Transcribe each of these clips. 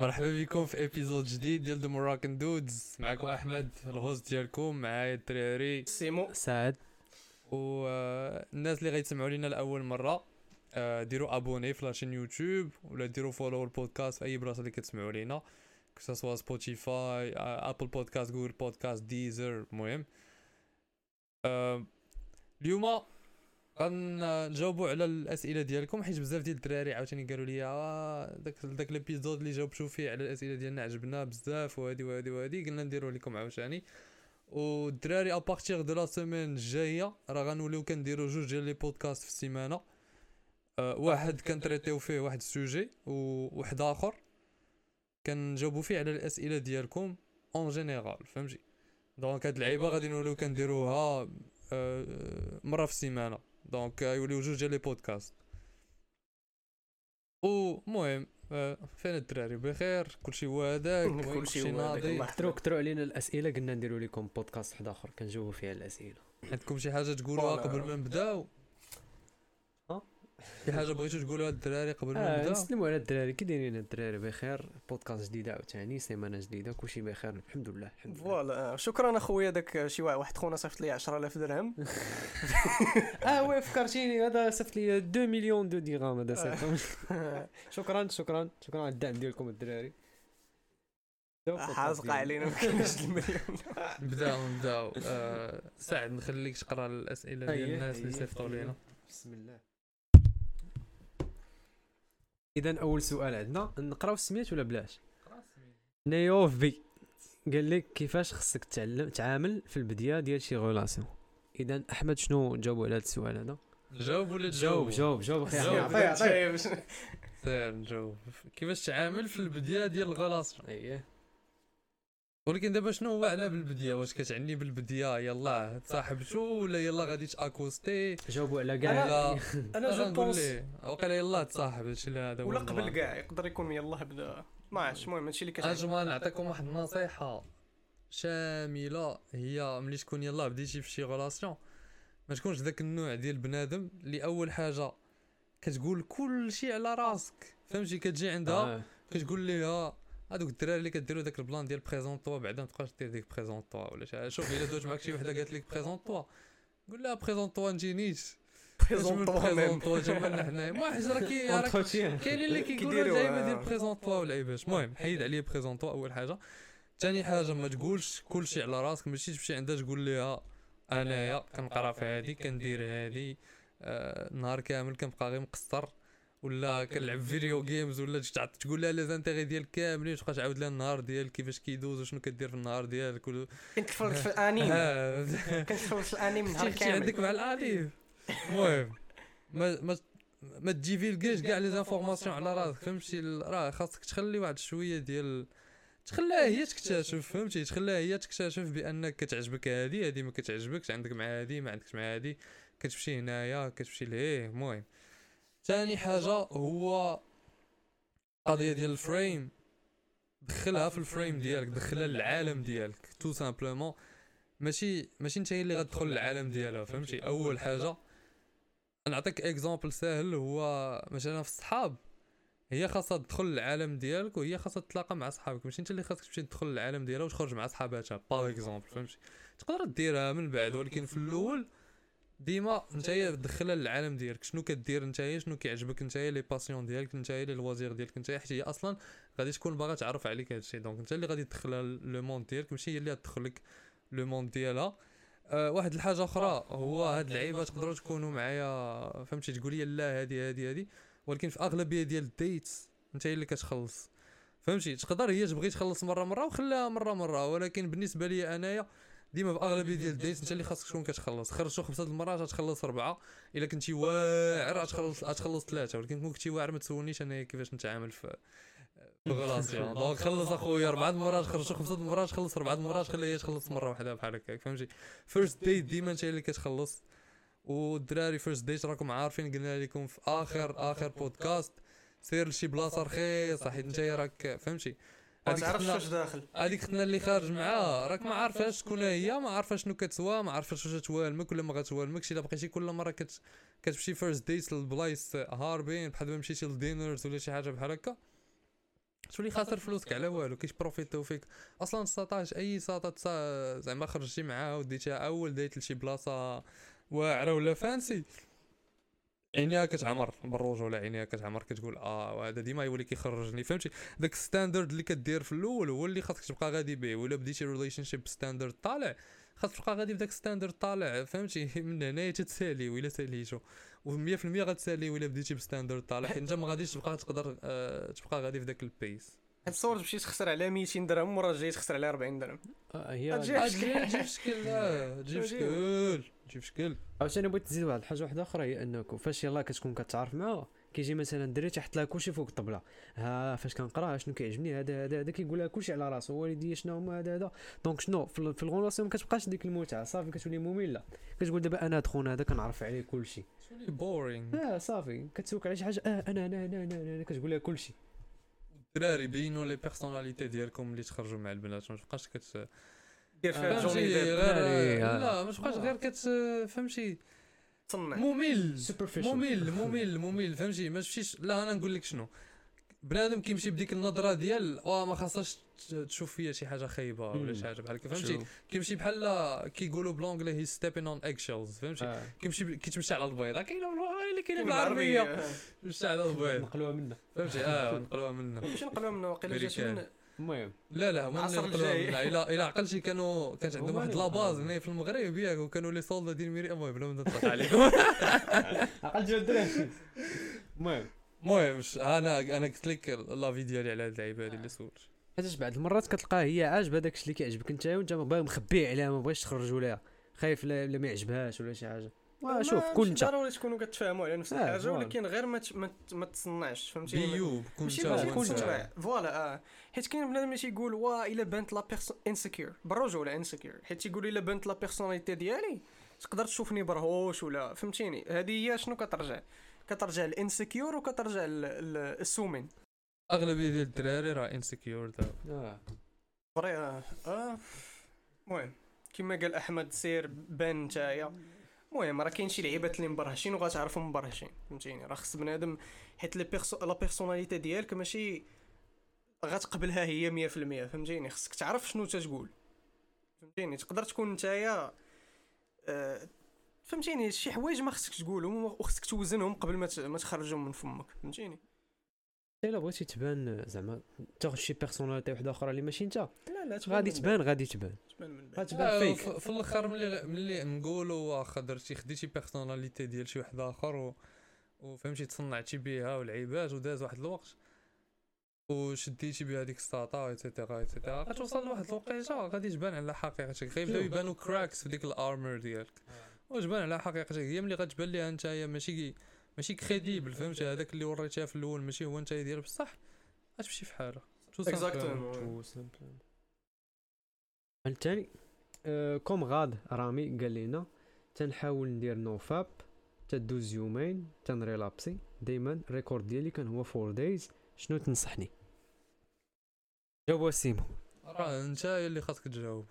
مرحبا بكم في épisode جديد ديال The Moroccan Dudes معكم أحمد ال host ديالكم معايا الدراري سيمو. سعد. والناس اللي غيتسمعوا لينا لأول مرة آه، ديروا abonner في la chaîne YouTube ولا ديروا follow ال podcast في أي بلاصة اللي كتسمعوا لينا كسوا Spotify Apple Podcast Google Podcast Deezer المهم. آه، اليوم غنجاوبوا على الأسئلة ديالكم حيت بزاف ديال الدراري عاوتاني قالوا لي آه داك داك ال épisode اللي جاوبتوا فيه على الأسئلة ديالنا عجبنا بزاف وهادي وهادي وهادي قلنا نديروا لكم عاوتاني. والدراري à partir de la semaine الجاية راه غنوليو كنديروا جوج ديال les podcasts في السيمانة. أه واحد كن traiter يو فيه واحد ال sujet وواحد آخر كنجاوبوا فيه على الأسئلة ديالكم en général فهمتي؟ donc هاد اللعيبه غادي نوليو كنديروها أه مرة في السيمانة. donc يوليو جوج ديال les podcasts ومهم آه، فين الدراري؟ بخير كلشي هو هذاك كلشي ناضي. كثروا كثروا علينا الأسئلة قلنا نديروا لكم بودكاست واحد آخر كنجاوبوا فيه على الأسئلة. عندكم شي حاجة تقولوها. قبل ما نبداو؟ شي حاجة بغيتو تقولوها للدراري قبل ما آه نبداو نسلموا على الدراري. كي دايرين الدراري؟ بخير. بودكاست جديد عاوتاني سيمانة جديدة كلشي بخير الحمد لله الحمد لله. voilà. شكرا أخويا داك شي واحد خونا صيفط لي 10000 درهم. آه oui فكرتيني. هذا صيفط لي 2 مليون دو درهم هذا آه. صيفط شكرا شكرا شكرا على الدعم ديالكم الدراري. حازقه علينا ما كاينش المليون. نبداو نبداو آه سعد نخليك تقرأ الأسئلة ديال أيه، الناس اللي أيه، صيفطوا لينا. بسم الله. اذا أول سؤال عندنا نقراو السميات ولا بلاش؟ newbie قال لك كيفاش خصك تعلم تعامل في البداية ديال شي relation؟ اذا أحمد شنو جاوبوا على هذا السؤال هذا؟ جاوب ولا جاوب جاوب؟ جاوب أخي. عطيه عطيه سير نجاوب. كيفاش تعامل في البداية ديال ال relation اييه ولكن دابا شنو هو على بالبدايه واش كتعني بالبدايه يلاه تصاحبتو ولا يلا غادي تأكوستي؟ جاوبوا على. كاع. أنا je غنقول بونس. وقيلا يلا تصاحب هادشي اللي هذا ولا. قبل كاع يقدر يكون يلاه بدا. ما عرفتش المهم هادشي اللي كتعجبني أجمع نعطيكم واحد النصيحة شاملة. هي ملي تكون يلاه بديتي في شي relation ما تكونش ذاك النوع ديال بنادم اللي أول حاجة كتقول كل شيء على راسك. فهمتي؟ كتجي عندها آه. كتقول ليها هذوك الدراري اللي كديروا داك البلان ديال présente-toi بعدا ما تبقاش دير ديك présente-toi ولا شي شوف إلا دوت معاك شي وحدة قالت لك présente-toi قول لها présente-toi نجينيش. présente-toi présente même. toi جمالنا حنايا ما حيت راه كي راك entretien. كاين اللي كيقولوا دائما آه. ديال présente-toi ولا باش. المهم حيد عليه présente-toi أول حاجة. ثاني حاجة ما تقولش كل شيء على راسك. ماشي تمشي عندها تقول لها أنايا كنقرا في هادي كندير هادي. آه نهار كامل كنبقى غير مقصر. ولا كنلعب video games ولا تقول لها les intérêts ديالك كاملين تبقى تعاود لها النهار ديالك كيفاش كيدوز وشنو كدير في النهار ديالك و... كنت تفرجت في الانيم آه، كنت تفرجت في الانيم نهار كامل. عندك مع الاليف المهم ما ما ما تجيفيلكاش كاع les informations على راسك فهمتي؟ ال- راه خاصك تخلي واحد شوية ديال تخليها هي تكتشف. فهمتي؟ تخليها هي تكتشف بأنك كتعجبك هادي هادي ما كتعجبكش عندك مع هادي ما عندكش مع هادي كتمشي هنايا كتمشي لهيه المهم. ثاني حاجة هو قضية ديال ال frame. دخلها في ال frame ديالك دخلها للعالم ديالك tout simplement ماشي ماشي انت اللي غتدخل للعالم ديالها فهمتي؟ أول حاجة. نعطيك exemple ساهل هو مثلا في الصحاب. هي خاصها تدخل للعالم ديالك وهي خاصها تتلاقى مع صحابك. ماشي انت اللي خاصك تمشي تدخل للعالم ديالها وتخرج مع صحاباتها par exemple فهمتي؟ تقدر ديرها من بعد ولكن في الأول ديما انت هي تدخلها للعالم ديالك. شنو كدير هي شنو كيعجبك هي les passions ديالك هي les loisirs ديالك انت حيت هي أصلا غادي تكون باغا تعرف عليك هادشي donc انت اللي غادي تدخلها le monde ديالك ماشي هي اللي غتدخلك le monde ديالها. أه واحد الحاجة أخرى هو هاد اللعيبة تقدروا تكونوا معايا فهمتي؟ تقول لي لا هادي هادي هادي. ولكن في أغلبية ديال ال dates انت اللي كتخلص. فهمتي؟ تقدر هي تبغي تخلص مرة مرة وخليها مرة مرة. ولكن بالنسبة لي أنايا ديما في أغلبية ديال ال dates انت اللي خاصك تكون كتخلص. خرجتو خمسة د المرات غتخلص أربعة. إلا كنتي واعر غتخلص غتخلص ثلاثة. ولكن كون كنتي واعر ما تسولنيش أنا كيفاش نتعامل في في relation donc خلص أخويا أربعة المرات خرجتو خمسة المرات خلص أربعة المرات خليها تخلص مرة واحدة بحال هكاك. فهمتي؟ first date ديما انت اللي كتخلص. والدراري first date راكم عارفين قلنا لكم في آخر آخر بودكاست سير لشي بلاصة رخيصة حيت انت راك فهمتي؟ ما هذيك تعرفش واش داخل. هذيك ختنا اللي خارج معاه راك ما عارفاش شكون هي ما عارفه شنو كتسوى ما عارفاش واش توالمك ولا ما غتوالمكش إلا بقيتي كل مرة كت... كتمشي first date للبلايص هاربين بحال دابا مشيتي لل dinners ولا شي حاجة بحال هكا تولي خاسر فلوسك على والو كيت profiter و فيك. أصلا 19 أي ساطا زعما خرجتي معاه وديتها أول date لشي بلاصة واعرة ولا fancy عينيها كتعمر بالرجوله عينيها كتعمر كتقول آه وهذا ديما يولي كيخرجني فهمتي؟ داك standard اللي كدير في الأول هو اللي خاصك تبقى غادي به ولا بديتي relationship standard طالع خاصك تبقى غادي بداك standard طالع فهمتي؟ من هنايا تتسالي ولا ساليتو و100% غتسالي ولا بديتي ب standard طالع حيت انت ما غاديش تبقى تقدر آه تبقى غادي في ذاك ال pace. تصور تمشي تخسر على 200 درهم ورا جاي تخسر على 40 درهم. آه، هي آه، تجي في شكل. آه، تجي في شكل. في شكل. عاوتاني بغيت تزيد واحد الحاجة واحدة أخرى هي انك فاش يلاه كتكون كتعرف معاه كيجي مثلا الدري تيحط لها كلشي فوق الطبلة. ها فاش كنقرأ شنو كيعجبني؟ هذا هذا هذا كيقول لها كلشي على راسو والدي شنو هما هذا هذا. donc شنو في ال- في la relation ما كتبقاش ديك المتعة صافي كتولي مملة. كتقول دابا أنا هاد خونا هذا كنعرف عليه كلشي. boring آه صافي. كتسوق على شي حاجة آه أنا أنا أنا أنا, أنا, أنا كتقول لها كلشي. الدراري بينوا les personnalités ديالكم اللي تخرجوا مع البنات ما تبقاش كت دير فيها آه. جوني ديب. لا ما تبقاش غير كت فهمتي. ممل. ممل ممل ممل فهمتي. ما تمشيش لا أنا نقول لك شنو. بنادم كيمشي بديك النظرة ديال آه ما خاصهاش تشوف فيا شي حاجة خايبة ولا. شي حاجة بحال هكا. فهمتي. كيمشي بحال كيقولوا ب l'anglais he stepping on eggshells فهمتي. آه. كيمشي كيتمشى على البيضه كاينة بالعربيه اللي كاينة. بالعربية. يمشي على البيض. نقلوها منا فهمتي آه نقلوها منا ماشي نقلوها من واقيلا جات. من المهم. لا لا هما اللي العصر الجاي. منا الا الا عقلتي كانوا كانت عندهم واحد لاباز نقلوها. هنا في المغرب ياك وكانوا لي سولدا ديال ميري. المهم بلا ما نضحك عليكم عقل جا الدراري المهم. المهم أنا أنا قلت لك لافي ديالي على هاد اللعيبة هادي اللي سولت حيتاش بعض المرات كتلقاها هي عاجبه داكشي اللي كيعجبك. أنت وانت باغي مخبيه عليها ما بغيتش تخرجوا لها خايف لا لا ما يعجبهاش ولا شي حاجة. شوف كون ماشي انت ضروري تكونوا كتفاهموا على نفس آه، الحاجة. ولكن غير ما ما تصنعش فهمتي بيو كون ماشي انت ماشي وانت. كون وانت. تبع فوالا آه. حيت كاين بنادم اللي تيقول وا إلا بانت لا بيرسون انسكيور بالرجوله انسكيور حيت تيقول إلا بانت لا بيرسوناليتي ديالي تقدر تشوفني برهوش ولا. فهمتيني؟ هذه هي شنو كترجع؟ كترجع الانسكيور وكترجع ال- ال- السومين. أغلبية ديال الدراري راه انسكيور دابا. آه. آه آه. المهم كما قال أحمد سير بان نتايا. المهم راه كاين شي لعيبات اللي مبرهشين وغتعرفهم مبرهشين فهمتيني؟ راه خص بنادم حيت les perso la personnalité ديالك ماشي غتقبلها هي 100% فهمتيني؟ خصك تعرف شنو تتقول فهمتيني؟ تقدر تكون نتايا آه، فهمتيني؟ شي حوايج ما خصكش تقولهم وخصك توزنهم قبل ما تخرجهم من فمك فهمتيني؟ الا بغيتي تبان زعما تاخذ شي personnalité وحده أخرى اللي ماشي انت. لا لا تبان غادي تبان غادي تبان. غتبان آه، فيك في الآخر ملي ملي نقولوا واخا درتي خديتي personnalité ديال شي واحد آخر و... وفهمتي تصنعتي بها ولعيبات وداز واحد الوقت وشديتي بها ديك ستاطا et cetera et cetera غتوصل لواحد الوقيتة غادي تبان على حقيقتك. غيبداو يبانوا cracks في ديك ال armor ديالك. وتبان على حقيقتك. هي ملي غتبان ليها نتايا ماشي ماشي crédible فهمتي هذاك اللي وريتها في الأول ماشي هو نتايا ديال بصح غتمشي في simplement. Exactement. الثاني آه comrade رامي قال لنا تنحاول ندير nofap تدوز يومين تن relapse ي دايما ال record ديالي كان هو four days شنو تنصحني؟ جاوبوا سيمو راه أنت اللي خاصك تجاوب.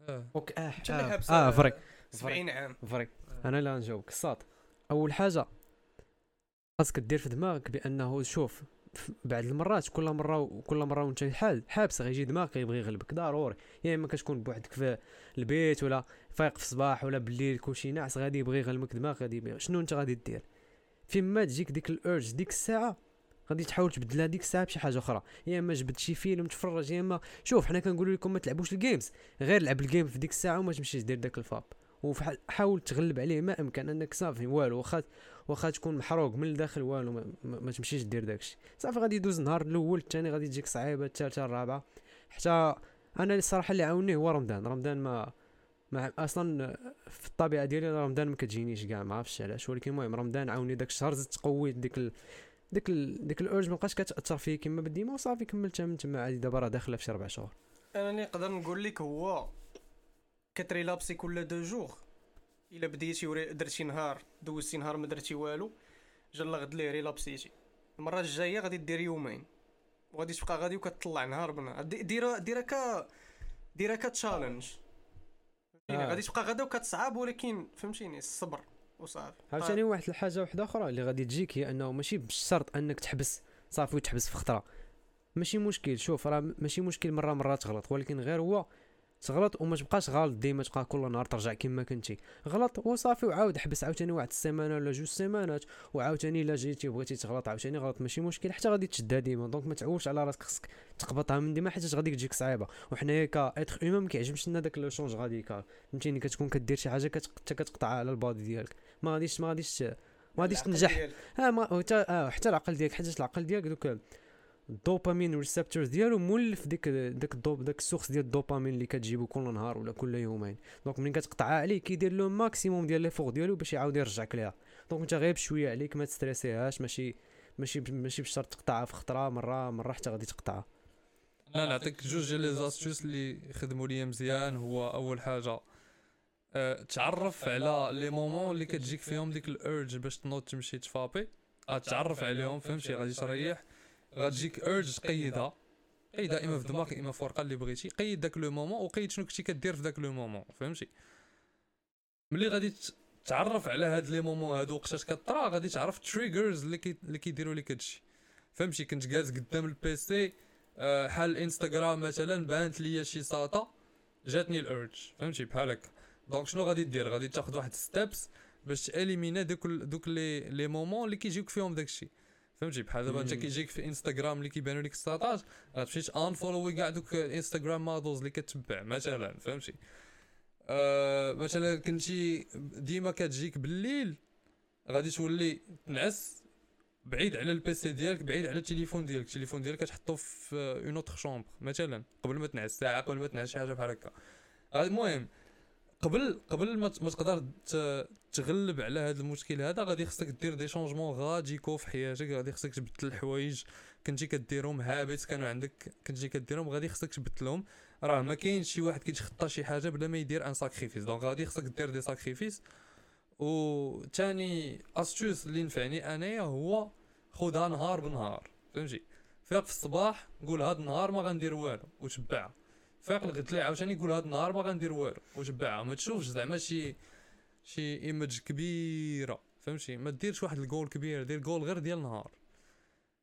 آه. أوكي آه انت اللي آه, آه فري 70 عام؟ فري أنا لا نجاوبك الساط أول حاجة خاصك دير في دماغك بأنه شوف بعد المرات كل مرة وكل مرة وانت حال حابس غيجي دماغك يبغي يغلبك ضروري يا اما كتكون بوحدك في البيت ولا فايق في الصباح ولا بالليل كلشي ناعس غادي يبغي يغلبك دماغ غادي يبغي. شنو انت غادي دير؟ فيما تجيك ديك ال urge ديك الساعة غادي تحاول تبدلها ديك الساعة بشي حاجة أخرى. يا إما جبد شي فيلم تفرج يا إما شوف حنا كنقولوا لكم ما تلعبوش ال games غير لعب ال game في ديك الساعة وما تمشيش دير داك ال fap. وحاول تغلب عليه ما أمكن أنك صافي والو واخا واخا تكون محروق من الداخل والو ما, ما, تمشيش دير داكشي. صافي غادي يدوز النهار الأول الثاني غادي تجيك صعيبة الثالثه الرابعه حتى أنا الصراحه اللي عاوني هو رمضان. رمضان ما ما أصلا في الطبيعة ديالي رمضان ما كتجينيش كاع ما عرفتش علاش. ولكن المهم رمضان عاوني داك الشهر زدت قويت ديك ال... ديك ال... ديك ال urge ما بقاش كتأثر فيا كما بديما وصافي كملتها من تما عادي. دابا راه داخلة في شي ربع شهور. أنا اللي نقدر نقول لك هو كت relapse ي كل deux jours. إلا بديتي درتي نهار دوزتي نهار ما درتي والو جا الغد ليه relapse يتي المرة الجاية غادي دير يومين. وغادي تبقى غادي وكتطلع نهار بنهار دي- ديرها ديرها ك ديرها ك challenge آه. غادي تبقى غدا وكتصعب ولكن فهمتيني؟ الصبر وصافي. عاوتاني واحد الحاجة واحدة أخرى اللي غادي تجيك هي أنه ماشي بالشرط أنك تحبس صافي وتحبس في خطرة. ماشي مشكل شوف راه ماشي مشكل مرة مرة تغلط ولكن غير هو تغلط وما تبقاش غالط ديما تبقى كل نهار ترجع كما كنتي. غلط وصافي وعاود حبس عاوتاني واحد السيمانة ولا جوج سيمانات وعاوتاني الا جيتي بغيتي تغلط عاوتاني غلط ماشي مشكل حتى غادي تشدها ديما. donc ما تعولش على راسك خصك تقبطها من ديما حيت غادي تجيك صعيبة. وحنايا ك être humain ما كيعجبش لنا داك le change radical فهمتيني؟ كتكون كدير شي حاجة كتقطع على ال body ديالك. ما غاديش ما غاديش ما غاديش تنجح. آه ما حتى حتى العقل ديالك حيت العقل ديالك دوك ال dopamine receptors ديالو مولف ديك داك ال dope داك la source ديال الدوبامين اللي كتجيبو كل نهار ولا كل يومين. donc ملي كتقطعها عليه كيدير له maximum ديال لي فوق ديالو باش يعاود يرجعك ليها. donc انت غير بشوية عليك ما تستريسيهاش ماشي ماشي ماشي بشرط تقطعها في خطرة مره مرة حتى غادي تقطعها. أنا نعطيك جوج ديال les astuces اللي خدموا لي مزيان. هو أول حاجة أه تعرف على les moments اللي كتجيك فيهم ديك ال urge باش تنوض تمشي تفابي. أه تعرف عليهم فهمتي؟ غادي تريح. غتجيك urge تقيدها قيدها اما في دماغك اما في ورقه اللي بغيتي قيد داك le moment وقيد شنو كنتي كدير في داك le moment فهمتي ملي غادي تعرف على هاد les moments هادو وقتاش كطرا غادي تعرف triggers اللي كي اللي كيديروا لك هادشي فهمتي كنت جالس قدام ال PC حال الانستغرام مثلا بانت ليا شي ساطا جاتني ال urge فهمتي بحال هكا donc شنو غادي دير غادي تاخذ واحد steps باش تا éliminer دوك دوك les les moments اللي كيجيوك فيهم داكشي فهمتي بحال دابا انت. كيجيك في انستغرام اللي كيبانوا لك الساطات غتمشي unfollow ي كاع دوك انستغرام models اللي كتبع مثلا فهمتي آه مثلا كنتي ديما كتجيك بالليل غادي تولي تنعس بعيد على ال PC ديالك بعيد على التليفون ديالك التليفون ديالك كتحطو في une autre chambre مثلا قبل ما تنعس ساعه قبل ما تنعس شي حاجة بحال هكا المهم قبل قبل ما تقدر تغلب على هذا المشكل هذا غادي خصك دير des changements radicaux في حياتك غادي خصك تبدل الحوايج. كنتي كديرهم habits كانوا عندك كنتي كديرهم غادي خصك تبدلهم. راه ما كاينش شي واحد كيتخطى شي حاجة بلا ما يدير un sacrifice donc غادي خصك دير des sacrifices و تاني astuce اللي نفعني انايا هو خذها نهار بنهار. فهمتي؟ فيق في الصباح قول هاد النهار ما غندير والو وتبعها فيق الغد عاوتاني قول هاد النهار ما غندير والو وتبعها ما تشوفش زعما شي شي image كبيرة فهمتي؟ ما ديرش واحد الجول كبير دير جول غير ديال النهار.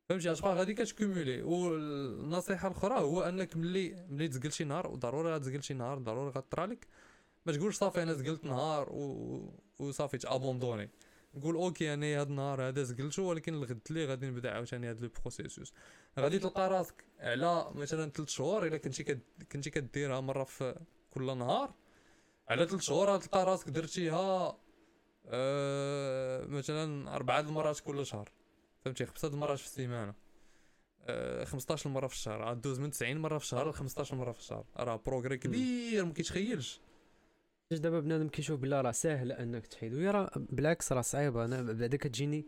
فهمتي عشان غادي كتكومولي والنصيحة الأخرى هو أنك ملي ملي تزقل شي نهار وضروري غتزقل شي نهار ضروري غطرى لك. ما تقولش صافي أنا زقلت نهار و... وصافي تابوندوني نقول OK أنا هاد النهار هذا زقلته ولكن الغد لي غادي نبدأ عاوتاني هاد le processus غادي تلقى راسك على مثلا 3 شهور إلا كنتي. كنتي كديرها مرة في كل نهار. على 3 شهور غتلقى راسك درتيها آه مثلا أربعة المرات كل شهر. فهمتي؟ خمسة المرات في السيمانة. آه 15 مرة في الشهر. غدوز من 90 مرة في الشهر ل 15 مرة في الشهر. راه progrès كبير ما كيتخيلش. دابا بنادم كيشوف بلا راه ساهل أنك تحيد. وهي راه بالعكس راه صعيبه أنا بعدا كتجيني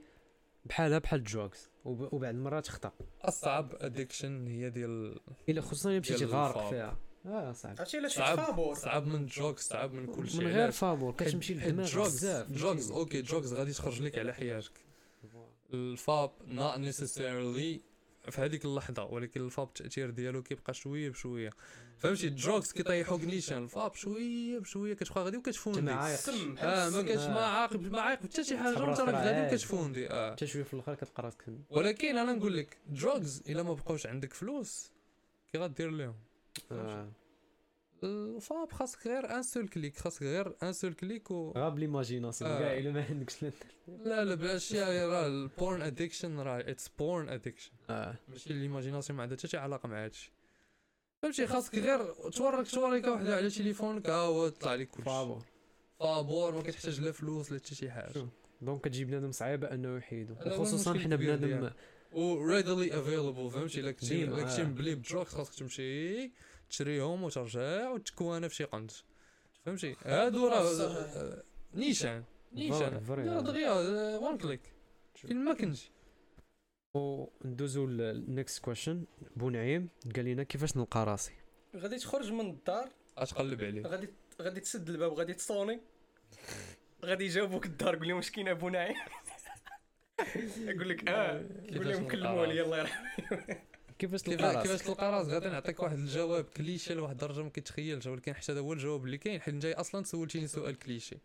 بحالها بحال ال drugs وب- وبعد المرات تخطأ. أصعب addiction هي ديال إلا خصوصا مشيتي غارق. فيها. آه صعب. عرفتي صعب fap؟ صعب من drugs صعب من كل شيء. من غير fap كتمشي للدماغ بزاف. drugs OK drugs غادي تخرج لك على حياتك. ال fap not necessarily في هذيك اللحظة ولكن ال fap التأثير ديالو كيبقى شوية بشوية. فهمتي؟ ال drugs كيطيحوا كنيشن ال fap شوية بشوية كتبقى غادي وكتفوندي. آه ما كاينش آه. ما عاقب ما عاقب حتى شي حاجة وانت راك غادي. وكتفوندي. آه. حتى شوية في الآخر كتلقى راسك. ولكن أنا نقول لك drugs إلا ما بقاوش عندك فلوس كي غدير لهم آه. ال fap خاصك غير un seul clic خاصك غير un seul clic و غاب l'imagination آه. كاع إلا ما عندكش لا- لا لا بالاشياء راه ال porn addiction راه it's porn addiction ماشي l'imagination ما عندها حتى شي علاقة مع هادشي فهمتي خاصك غير تورك توريكه وحدة على تليفونك ها هو طلع لك كلشي فابور فابور ما كتحتاج لا فلوس لا حتى شي حاجة. donc كتجي بنادم صعيبه أنه يحيدو المشكل حنا بنادم ديالنا. و readily available فهمتي إلا كنتي إلا كنتي آه. مبلي ب drugs خاصك تمشي تشريهم وترجع وتكوانا في شي قنت. فهمتي؟ هادو راه آه، نيشان. نيشان. آه. دغيا un clic فين ما كنتي وندوزو لل next question بونعيم قال لنا كيفاش نلقى راسي؟ غادي تخرج من الدار. غتقلب عليه. غادي غادي تسد الباب غادي تصوني. غادي يجاوبوك الدار قول لهم واش كاين ابو نعيم؟ يقول لك آه. قول لهم كلموا لي راسي؟ الله يرحم. كيفاش تلقى كيفاش راسك كيفاش تلقى راسك غادي نعطيك واحد الجواب كليشي لواحد الدرجه ما كيتخيلش ولكن حتى هذا هو الجواب اللي كاين. حيت جاي أصلا سولتيني سؤال كليشي.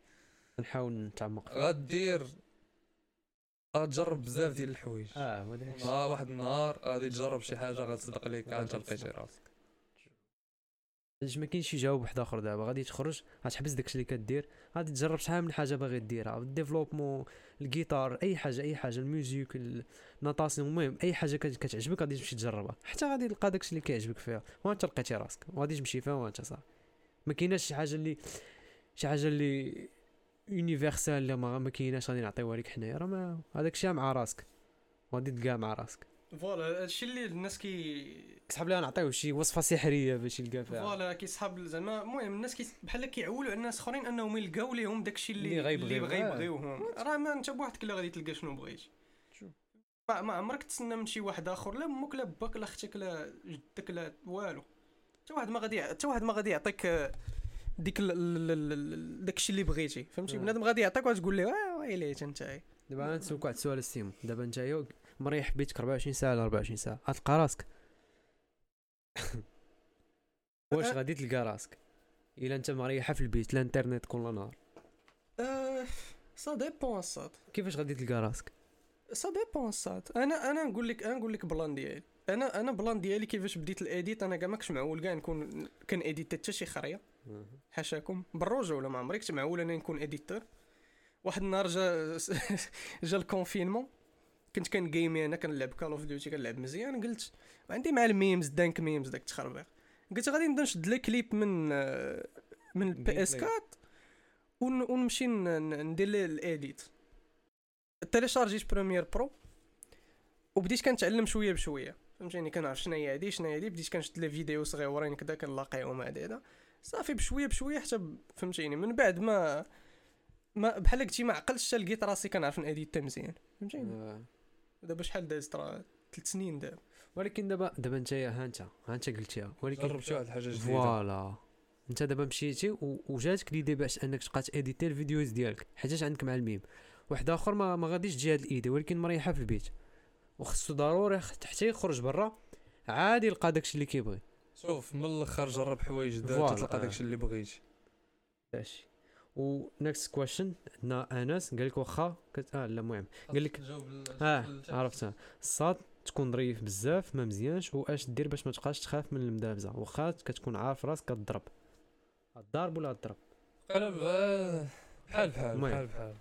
نحاول نتعمق. غدير. غتجرب بزاف ديال الحوايج. آه. آه واحد النهار غادي تجرب شي حاجة غتصدق ليك انت لقيتي راسك ما كاينش شي جواب واحد آخر دابا. غادي تخرج غتحبس داكشي اللي كدير غادي تجرب شحال من حاجة باغي ديرها ال développement الجيتار أي حاجة أي حاجة ال music la natation المهم أي حاجة كت- كتعجبك غادي تمشي تجربها. حتى غادي تلقى داكشي اللي كيعجبك فيها. وانت لقيتي راسك؟ وغادي تمشي فيها وانت صافي ما كايناش شي حاجة اللي شي حاجة اللي universal اللي ما, كايناش. غادي نعطيوها لك حنايا. راه هذاك الشيء مع راسك. وغادي تلقاه مع راسك. voilà هادشي اللي الناس كي كتحب لها نعطيو شي وصفة سحرية باش يلقى فيها. voilà كيسحاب زعما المهم الناس كي بحال كيعولوا على الناس اخرين انهم يلقاو ليهم داكشي اللي اللي غيبغيو. اللي آه. غيبغيوهم راه ما انت بوحدك اللي غادي تلقى شنو بغيتي شوف. ما, ما عمرك تسنى من شي واحد آخر لا أمك لا باك لا أختك لا جدك لا والو. حتى واحد ما غادي حتى واحد ما غادي يعطيك آه، ديك داكشي اللي بغيتي. فهمتي؟ آه. بنادم غادي يعطيك وتقول له آه ويليت انت. دابا أنا نسولك واحد السؤال السيمو دابا نتايا مريح بيتك 24 ساعة ل 24 ساعة؟ غتلقى راسك. واش. غادي تلقى راسك؟ إلا أنت مريحة في البيت الانترنت كل نهار. ça dépend الصاط كيفاش غادي تلقى راسك؟ ça dépend الصاط أنا أنا نقول لك أنا نقول لك plan ديالي. أنا أنا plan ديالي كيفاش بديت ال edit أنا كاع ماكش معول كاع نكون كان edit حتى شي خريه حاشاكم. بالرجوله ما عمري كنت معول أنا نكون éditeur واحد النهار جا جا ال confinement. كنت كان game ي أنا كنلعب Call of Duty كنلعب مزيان قلت عندي مع ال memes dank memes داك التخربيق. قلت غادي نبدأ نشد لي كليب من آه، من ال PS Gameplay. 4 ون- ونمشي ندير ليه ال edit تيليشارجيت Premiere Pro وبديت كنتعلم شوية بشوية. فهمتيني؟ كنعرف شنو هي هادي شنو هي هادي. بديت كنشد لي فيديو صغيورين كدا كنلاقيهم هذا صافي بشوية بشوية حتى فهمتيني؟ من بعد ما ما بحال قلتي ما عقلتش حتى لقيت راسي كنعرف ن edit مزيان. فهمتيني؟ آه. دابا شحال دازت راه ثلاث سنين دابا. ولكن دابا دابا انت ها انت ها انت قلتيها. ولكن جرب شي واحد الحاجة جديدة. voilà. انت دابا مشيتي وجاتك l'idée باش انك تبقى ت edit ي الفيديوز ديالك. حيتاش عندك مع الميم. واحد آخر ما, ما غاديش تجي هاد l'idée ولكن مريحة في البيت. وخصو ضروري حتى يخرج برا عادي يلقى داكشي اللي كيبغي. شوف من الأخر جرب حوايج جداد تلقى. داكشي اللي بغيتي. داكشي. و next question عندنا أنس قال لك واخا كت... آه لا المهم. قال لك آه عرفتها الصاط تكون ظريف بزاف ما مزيانش واش دير باش ما تبقاش تخاف من المدابزة. واخا كتكون عارف راسك كضرب الضرب ولا الضرب قلب آه، بحال بحال. بحال بحال.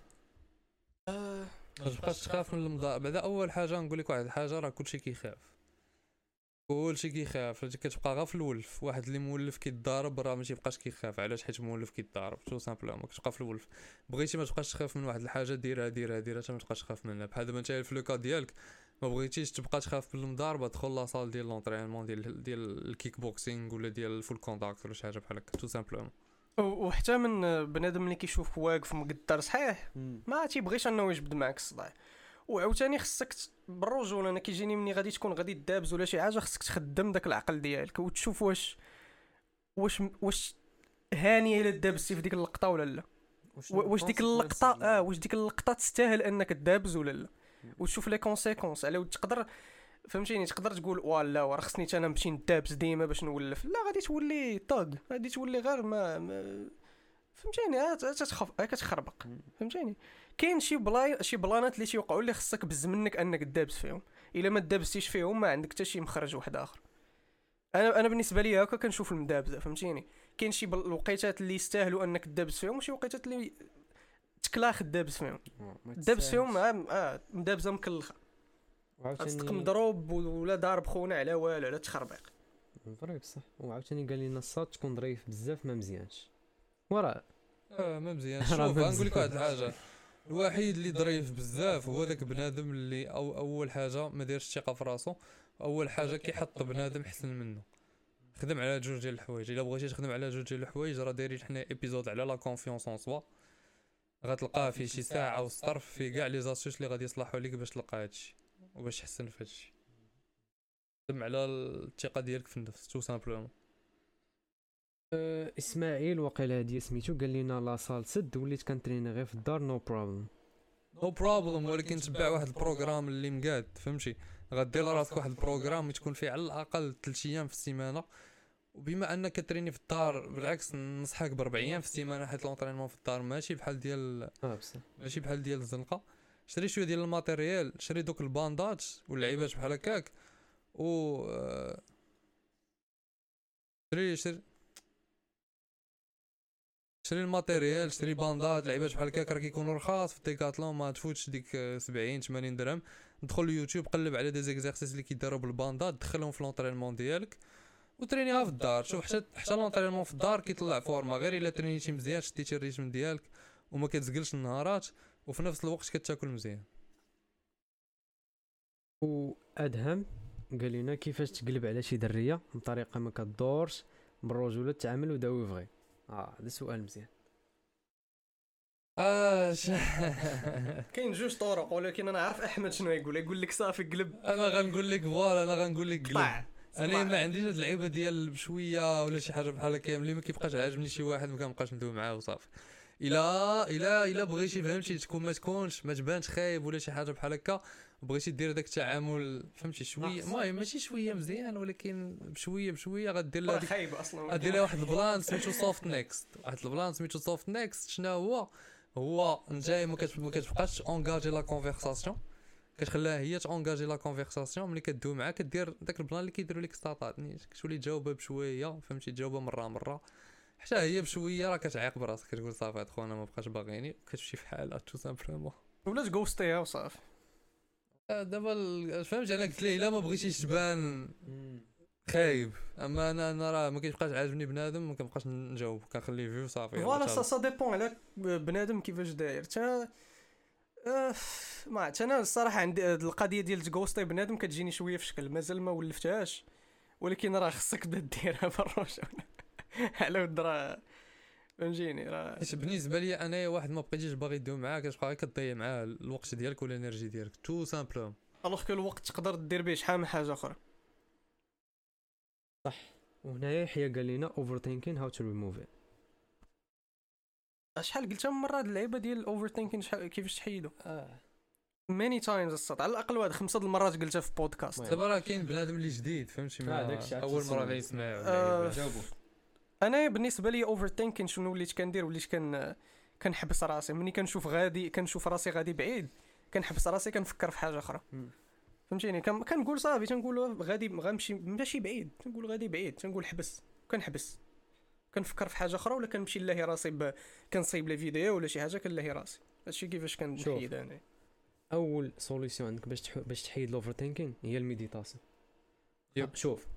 آه ما تبقاش تخاف من المضاربة بعدا أول حاجة نقول لك واحد الحاجة راه كلشي كيخاف. كلشي كيخاف فهمتي كتبقى غير في الولف. واحد اللي مولف كيتضارب راه ماشي يبقاش كيخاف. علاش؟ حيت مولف كيتضارب tout simplement كتبقى في الولف. بغيتي ما تبقاش تخاف من واحد. الحاجة ديرها ديرها ديرها حتى ما تبقاش تخاف منها. بحال دابا انت في le cas ديالك ما بغيتيش تبقى تخاف من المضاربة دخل la salle ديال l'entraînement ديال ديال ال kick-boxing ولا ديال ال full contact ولا شي حاجة بحال هكا. tout simplement. وحتى من بنادم اللي كيشوف واقف مقاد صحيح ما تيبغيش انه يجبد معاك الصداع. وعاوتاني خصك بالرجوله أنا كيجيني مني غادي تكون غادي دابز ولا شي حاجة خصك تخدم داك العقل ديالك وتشوف واش واش واش هانيه إلا دابزتي في ديك اللقطة ولا لا. واش ديك اللقطة آه واش ديك اللقطة تستاهل إنك تدابز ولا لا. وتشوف les conséquences على تقدر فهمتيني؟ تقدر تقول ولا وراه خصني أنا نمشي ندابز ديما باش نولف. لا غادي تولي طاق. غادي تولي غير ما, ما فهمتيني؟ تتخف كتخربق فهمتيني؟ كاين شي بلاي شي بلانات اللي تيوقعوا اللي خصك بز منك انك تدابز فيهم. إلا ما دابزتيش فيهم ما عندك حتى شي مخرج واحد آخر. أنا أنا بالنسبة لي هكا كنشوف المدابزة فهمتيني؟ كاين شي بل- الوقيتات اللي يستاهلوا انك تدابز فيهم وشي وقيتات اللي تكلاخ تدابز فيهم. دابز فيهم آه, آه مدابزة مكلخة. غتصدق مضروب ولا ضارب خونا على والو على تخربيق. vrai بصح. وعاوتاني قال لنا الصاط تكون ظريف بزاف ما مزيانش. وراه آه ما مزيان راه شوف غنقول لك واحد. الحاجة. الوحيد اللي ظريف بزاف هو ذاك بنادم اللي أو أول حاجة ما دايرش الثقة في راسو. أول حاجة كيحط بنادم. احسن منه. خدم على جوج ديال الحوايج. إلا بغيتي تخدم على جوج ديال الحوايج راه دايرين حنا épisode على la confiance en soi غتلقاه في شي ساعة وسطرف في كاع les astuces اللي غادي يصلحوا لك باش تلقى هادشي وباش تحسن في هادشي خدم على الثقة ديالك في النفس tout simplement إسماعيل وقيل هادي سميتو قال لنا la salle سد وليت كنتريني غير في الدار no problem no problem ولكن تبع واحد ال programme اللي مقاد فهمتي؟ غدير لراسك واحد ال programme تكون فيه على الأقل 3 أيام في السيمانة. وبما انك تريني في الدار بالعكس ننصحك بأربع أيام في السيمانة حيت l'entraînement في الدار ماشي بحال ديال آه بصح. ماشي بحال ديال الزنقة. شري شوية ديال ال matériel شري دوك الباندات واللعيبات بحال هكاك. و آه، شري شري شري ال matériel شري باندات لعيبات بحال هكاك راه كيكونوا رخاص. في ديكاتلون ما تفوتش ديك آه، 70 80 درهم. دخل اليوتيوب قلب على des exercices اللي كيداروا بالباندات دخلهم في l'entraînement ديالك وترينيها في الدار. شوف حتى حتى l'entraînement في الدار كيطلع فورما. غير إلا ترينيتي مزيان شديتي ال rythme ديالك وما كتزقلش النهارات وفي نفس الوقت كتاكل مزيان. وأدهم قال لنا كيفاش تقلب على شي درية بطريقه ما كدورش بالرجوله تعامل وداوي فغي آه هذا سؤال مزيان. اش كاين جوج طرق ولكن أنا عارف أحمد شنو يقول. يقول لك صافي قلب. أنا غنقول لك فوالا أنا غنقول لك قلب. أنا ما عنديش هاد اللعيبه ديال بشوية ولا شي حاجة بحال هكا ملي ما كيبقاش عاجبني شي واحد ما كنبقاش ندوي معاه وصافي. الا الا إلا بغيتي فهمتي تكون ما تكونش ما تبانش خايب ولا شي حاجة بحال هكا بغيتي دير داك التعامل فهمتي شوية. المهم ماشي شوية مزيان ولكن بشوية بشوية غدير لها خايب أصلا غدير لها واحد ال plan سميتو soft next واحد ال plan سميتو soft next شنو هو؟ هو نتايا ما كت- ما كتبقاش engager la conversation كتخليها هي ت engager la conversation ملي كدوي معاها كدير داك ال plan اللي كيديروا لك ستارتات كتولي تجاوبها بشوية فهمتي تجاوبها مرة مرة. حتى هي بشوية راه كتعيق براسك كتقول صافي هاد خونا ما بقاش باغيني. كتمشي في حالها tout simplement ولا ت ghost يها وصافي. دابا فهمت أنا قلت ليه الا ما بغيتيش تبان خايب. أما أنا أنا راه ما كيبقاش عاجبني بنادم ما كنبقاش نجاوب. كنخليه فيه وصافي يلا voilà. سا سا dépend على بنادم كيفاش داير. تا آه، ما عرفتش. أنا الصراحة عندي القضية ديال ت ghost ي بنادم كتجيني شوية في شكل مازال ما ولفتهاش. ولكن راه خصك تبدا ديرها بالرجل على ود راه فهمتيني؟ راه حيت بالنسبة لي أنايا واحد ما بقيتيش باغي تدوي معاه كتبقى غير كضيع معاه الوقت ديالك ولا ال energy ديالك تو سامبلوم. alors que الوقت تقدر دير به شحال من حاجة أخرى. وهنايا يحيى قال لنا اوفر ثينكين هاو تو ريموف شحال قلتها من مرة؟ هاد اللعيبة ديال ال overthinking كيفاش تحيدو؟ many times الصوت على الأقل واحد خمسة د المرات قلتها في بودكاست. دابا راه كاين بنادم اللي جديد فهمتي؟ آه، أول مرة. غيسمع. آه، جاوبوا أنا بالنسبة لي overthinking شنو وليت كندير وليت كن كنحبس راسي. ملي كنشوف غادي كنشوف راسي غادي بعيد كنحبس راسي كنفكر في حاجة أخرى. فهمتيني؟ كن- كنقول صافي تنقول غادي غنمشي ماشي بعيد. تنقول غادي بعيد تنقول حبس كنحبس. كنفكر في حاجة أخرى ولا كنمشي نلاهي راسي ب... كنصايب لي فيديو ولا شي حاجة كنلاهي راسي. هادشي كيفاش. كنحيد أنا. أول solution عندك باش تح... باش تحيد ال overthinking هي ال méditation Yep. شوف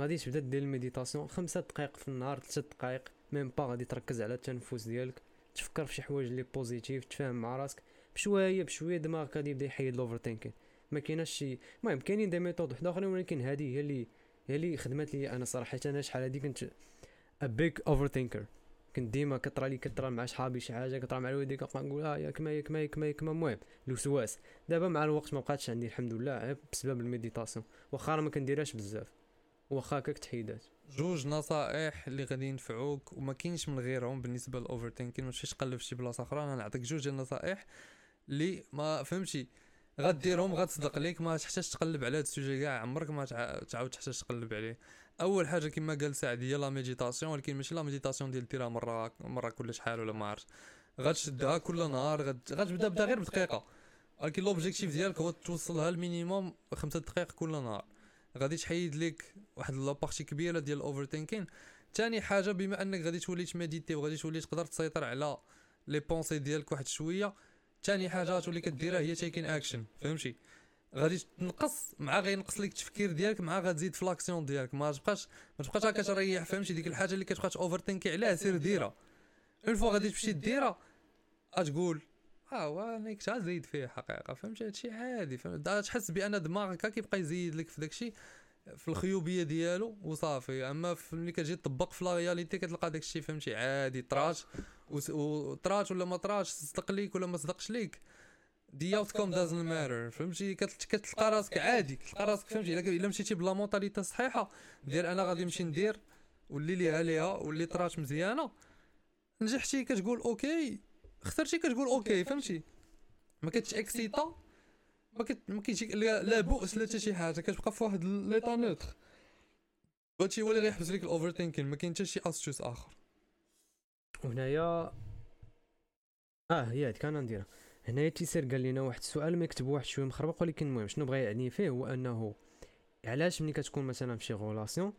غادي تبدا دير ال méditation خمسة دقائق في النهار ثلاثة دقائق même pas غادي تركز على التنفس ديالك تفكر في شي حوايج اللي positif تفاهم مع راسك بشوية بشوية دماغك غادي يبدا يحيد ال overthinking ما كايناش شي المهم كاينين des méthodes وحده أخرين ولكن هذه هي اللي هي اللي خدمت لي أنا صراحة. أنا شحال هادي كنت a big overthinker كنت ديما كطرى لي كطرى مع صحابي شي حاجة كطرى مع الوالدين كنبقى نقول آه ياك ما ياك ما ياك ما ياك المهم الوسواس. دابا مع الوقت ما بقاتش عندي الحمد لله بسبب ال méditation. واخا ما كنديرهاش بزاف. واخا هكاك تحيدات. جوج نصائح اللي غادي ينفعوك وما كاينش من غيرهم بالنسبة لل overthinking تمشيش تقلب في شي بلاصة أخرى. أنا نعطيك جوج النصائح اللي ما فهمتي؟ غديرهم غتصدق ليك ما تحتاج تقلب على هاد ال sujet كاع. عمرك ما تع- تعاود تحتاج تقلب عليه. أول حاجة كما قال سعد هي la méditation ولكن ماشي la méditation ديال ديرها مره مرة كل شحال ولا ما عرفت غتشدها كل نهار غت- غتبدا بدا غير بدقيقة. ولكن l'objectif ديالك هو توصلها ال minimum خمسة دقائق كل نهار. غادي تحيد لك واحد la partie كبيرة ديال ال overthinking ثاني حاجة بما أنك غادي تولي تméditer وغادي تولي تقدر تسيطر على les pensées ديالك واحد شوية ثاني حاجة غتولي كديرها هي taking action فهمتي؟ غادي تنقص مع غينقص لك التفكير ديالك مع غتزيد في l'action ديالك. ما تبقاش ما تبقاش هكا تريح فهمتي؟ ديك الحاجة اللي كتبقى overthinki عليها سير ديرها. Une fois غادي تمشي ديرها غتقول آه وأنا كنت غنزيد فيه حقيقة فهمتي؟ هادشي عادي فهمت؟ تحس بأن دماغك كيبقى يزيد لك في داكشي في الخيوبية ديالو وصافي. أما ملي كتجي تطبق في la réalité كتلقى داكشي فهمتي؟ عادي طرات وس- وطرات ولا ما طراتش صدق ليك ولا ما صدقش ليك. the outcome doesn't matter فهمتي؟ كت- كتلقى راسك عادي كتلقى راسك فهمتي؟ إلا مشيتي ب la mentalité صحيحة دير أنا غادي نمشي ندير واللي ليها ليها واللي طرات مزيانة نجحتي كتقول أوكي. خسرتي كتقول أوكي فهمتي. ما كتاكسيتا ما كت ما كيجيك لا لا بؤس لا حتى شي حاجة كتبقى في واحد ليطا نوتر هادشي هو اللي غيحبس لك الاوفر ثينكين ما كاين حتى شي استوس آخر. وهنايا آه هي هاد كان نديرها. هنايا تيسير قال لنا واحد السؤال ما يكتب واحد شوية مخربق ولكن المهم شنو بغى يعني فيه؟ هو أنه علاش ملي كتكون مثلا في شي relation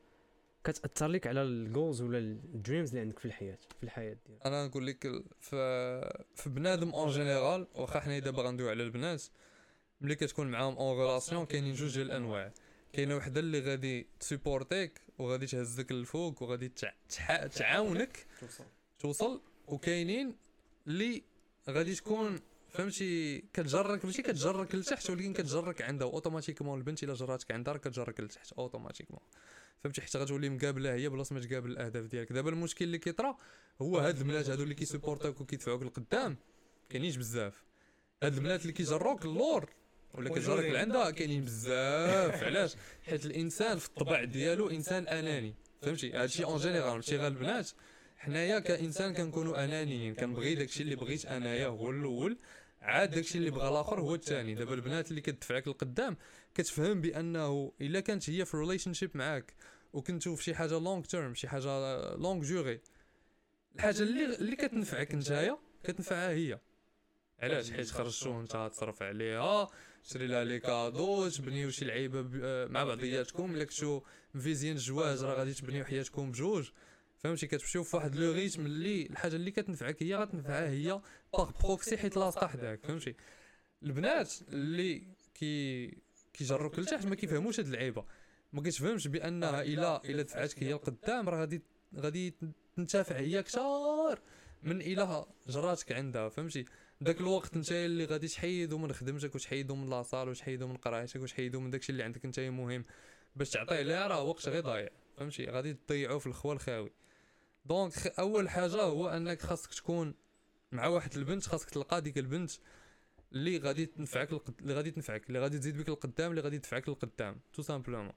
كتأثر لك على ال goals ولا ال dreams اللي عندك في الحياة في الحياة ديالك؟ أنا نقول لك ال- في في بنادم en général واخا حنا دابا غندويو على البنات ملي كتكون معاهم en relation كاينين جوج ديال الأنواع. كاينة وحدة اللي غادي تsupportيك وغادي تهزك للفوق وغادي تعاونك توصل. وكاينين اللي غادي تكون فهمتي كتجرك ماشي كتجرك لتحت ولكن كتجرك عندها automatiquement البنت إلا جراتك عندها راه كتجرك لتحت automatiquement فهمتي؟ حتى غتولي مقابلة هي بلاصة ما تقابل الأهداف ديالك. دابا المشكل اللي كيطرا هو هاد البنات هادو اللي كيsupportاك وكيدفعوك لقدام. كاينينش بزاف. هاد البنات اللي كيجروك اللور. ولا موجودين. لعندها كاينين بزاف. علاش؟ حيت الإنسان في الطبع ديالو إنسان أناني. فهمتي؟ هادشي en général ماشي غير البنات. حنايا كإنسان كنكونوا أنانيين. كنبغي داكشي اللي بغيت أنايا هو الأول. عاد داكشي اللي بغى الآخر هو الثاني دابا البنات اللي كتدفعك لقدام كتفهم بأنه إلا كانت هي في relationship معاك وكنتو في شي حاجة long term شي حاجة longue durée الحاجة اللي اللي كتنفعك نتايا كتنفعها هي. علاش؟ حيت خرجتو انت تصرف عليها شري لها les cadeaux تبنيو شي لعيبة مع بعضياتكم الا كنتو مviséين الجواز راه غادي تبنيو حياتكم بجوج. فهمتي؟ كتمشيو في واحد le rythme اللي الحاجة اللي كتنفعك هي غتنفعها هي par proxy حيت لاصقه حداك فهمتي؟ البنات اللي كي كيجروك لتحت ما كيفهموش هاد اللعيبة. ما كتفهمش بانها إلا إلا دفعتك هي لقدام راه غادي غادي تنتفع هي كثار من إلا جراتك عندها فهمتي؟ داك الوقت انت اللي غادي تحيدو من خدمتك وتحيدو من la salle وتحيدو من قرايتك وتحيدو من داكشي اللي عندك انت مهم. باش تعطيه ليها راه وقت غير ضايع فهمتي؟ غادي تضيعو في الخوا الخاوي donc أول حاجة هو أنك خاصك تكون مع واحد البنت خاصك تلقى ديك البنت اللي غادي تنفعك القد... اللي غادي تنفعك اللي غادي تزيد بك القدام اللي غادي تدفعك للقدام tout simplement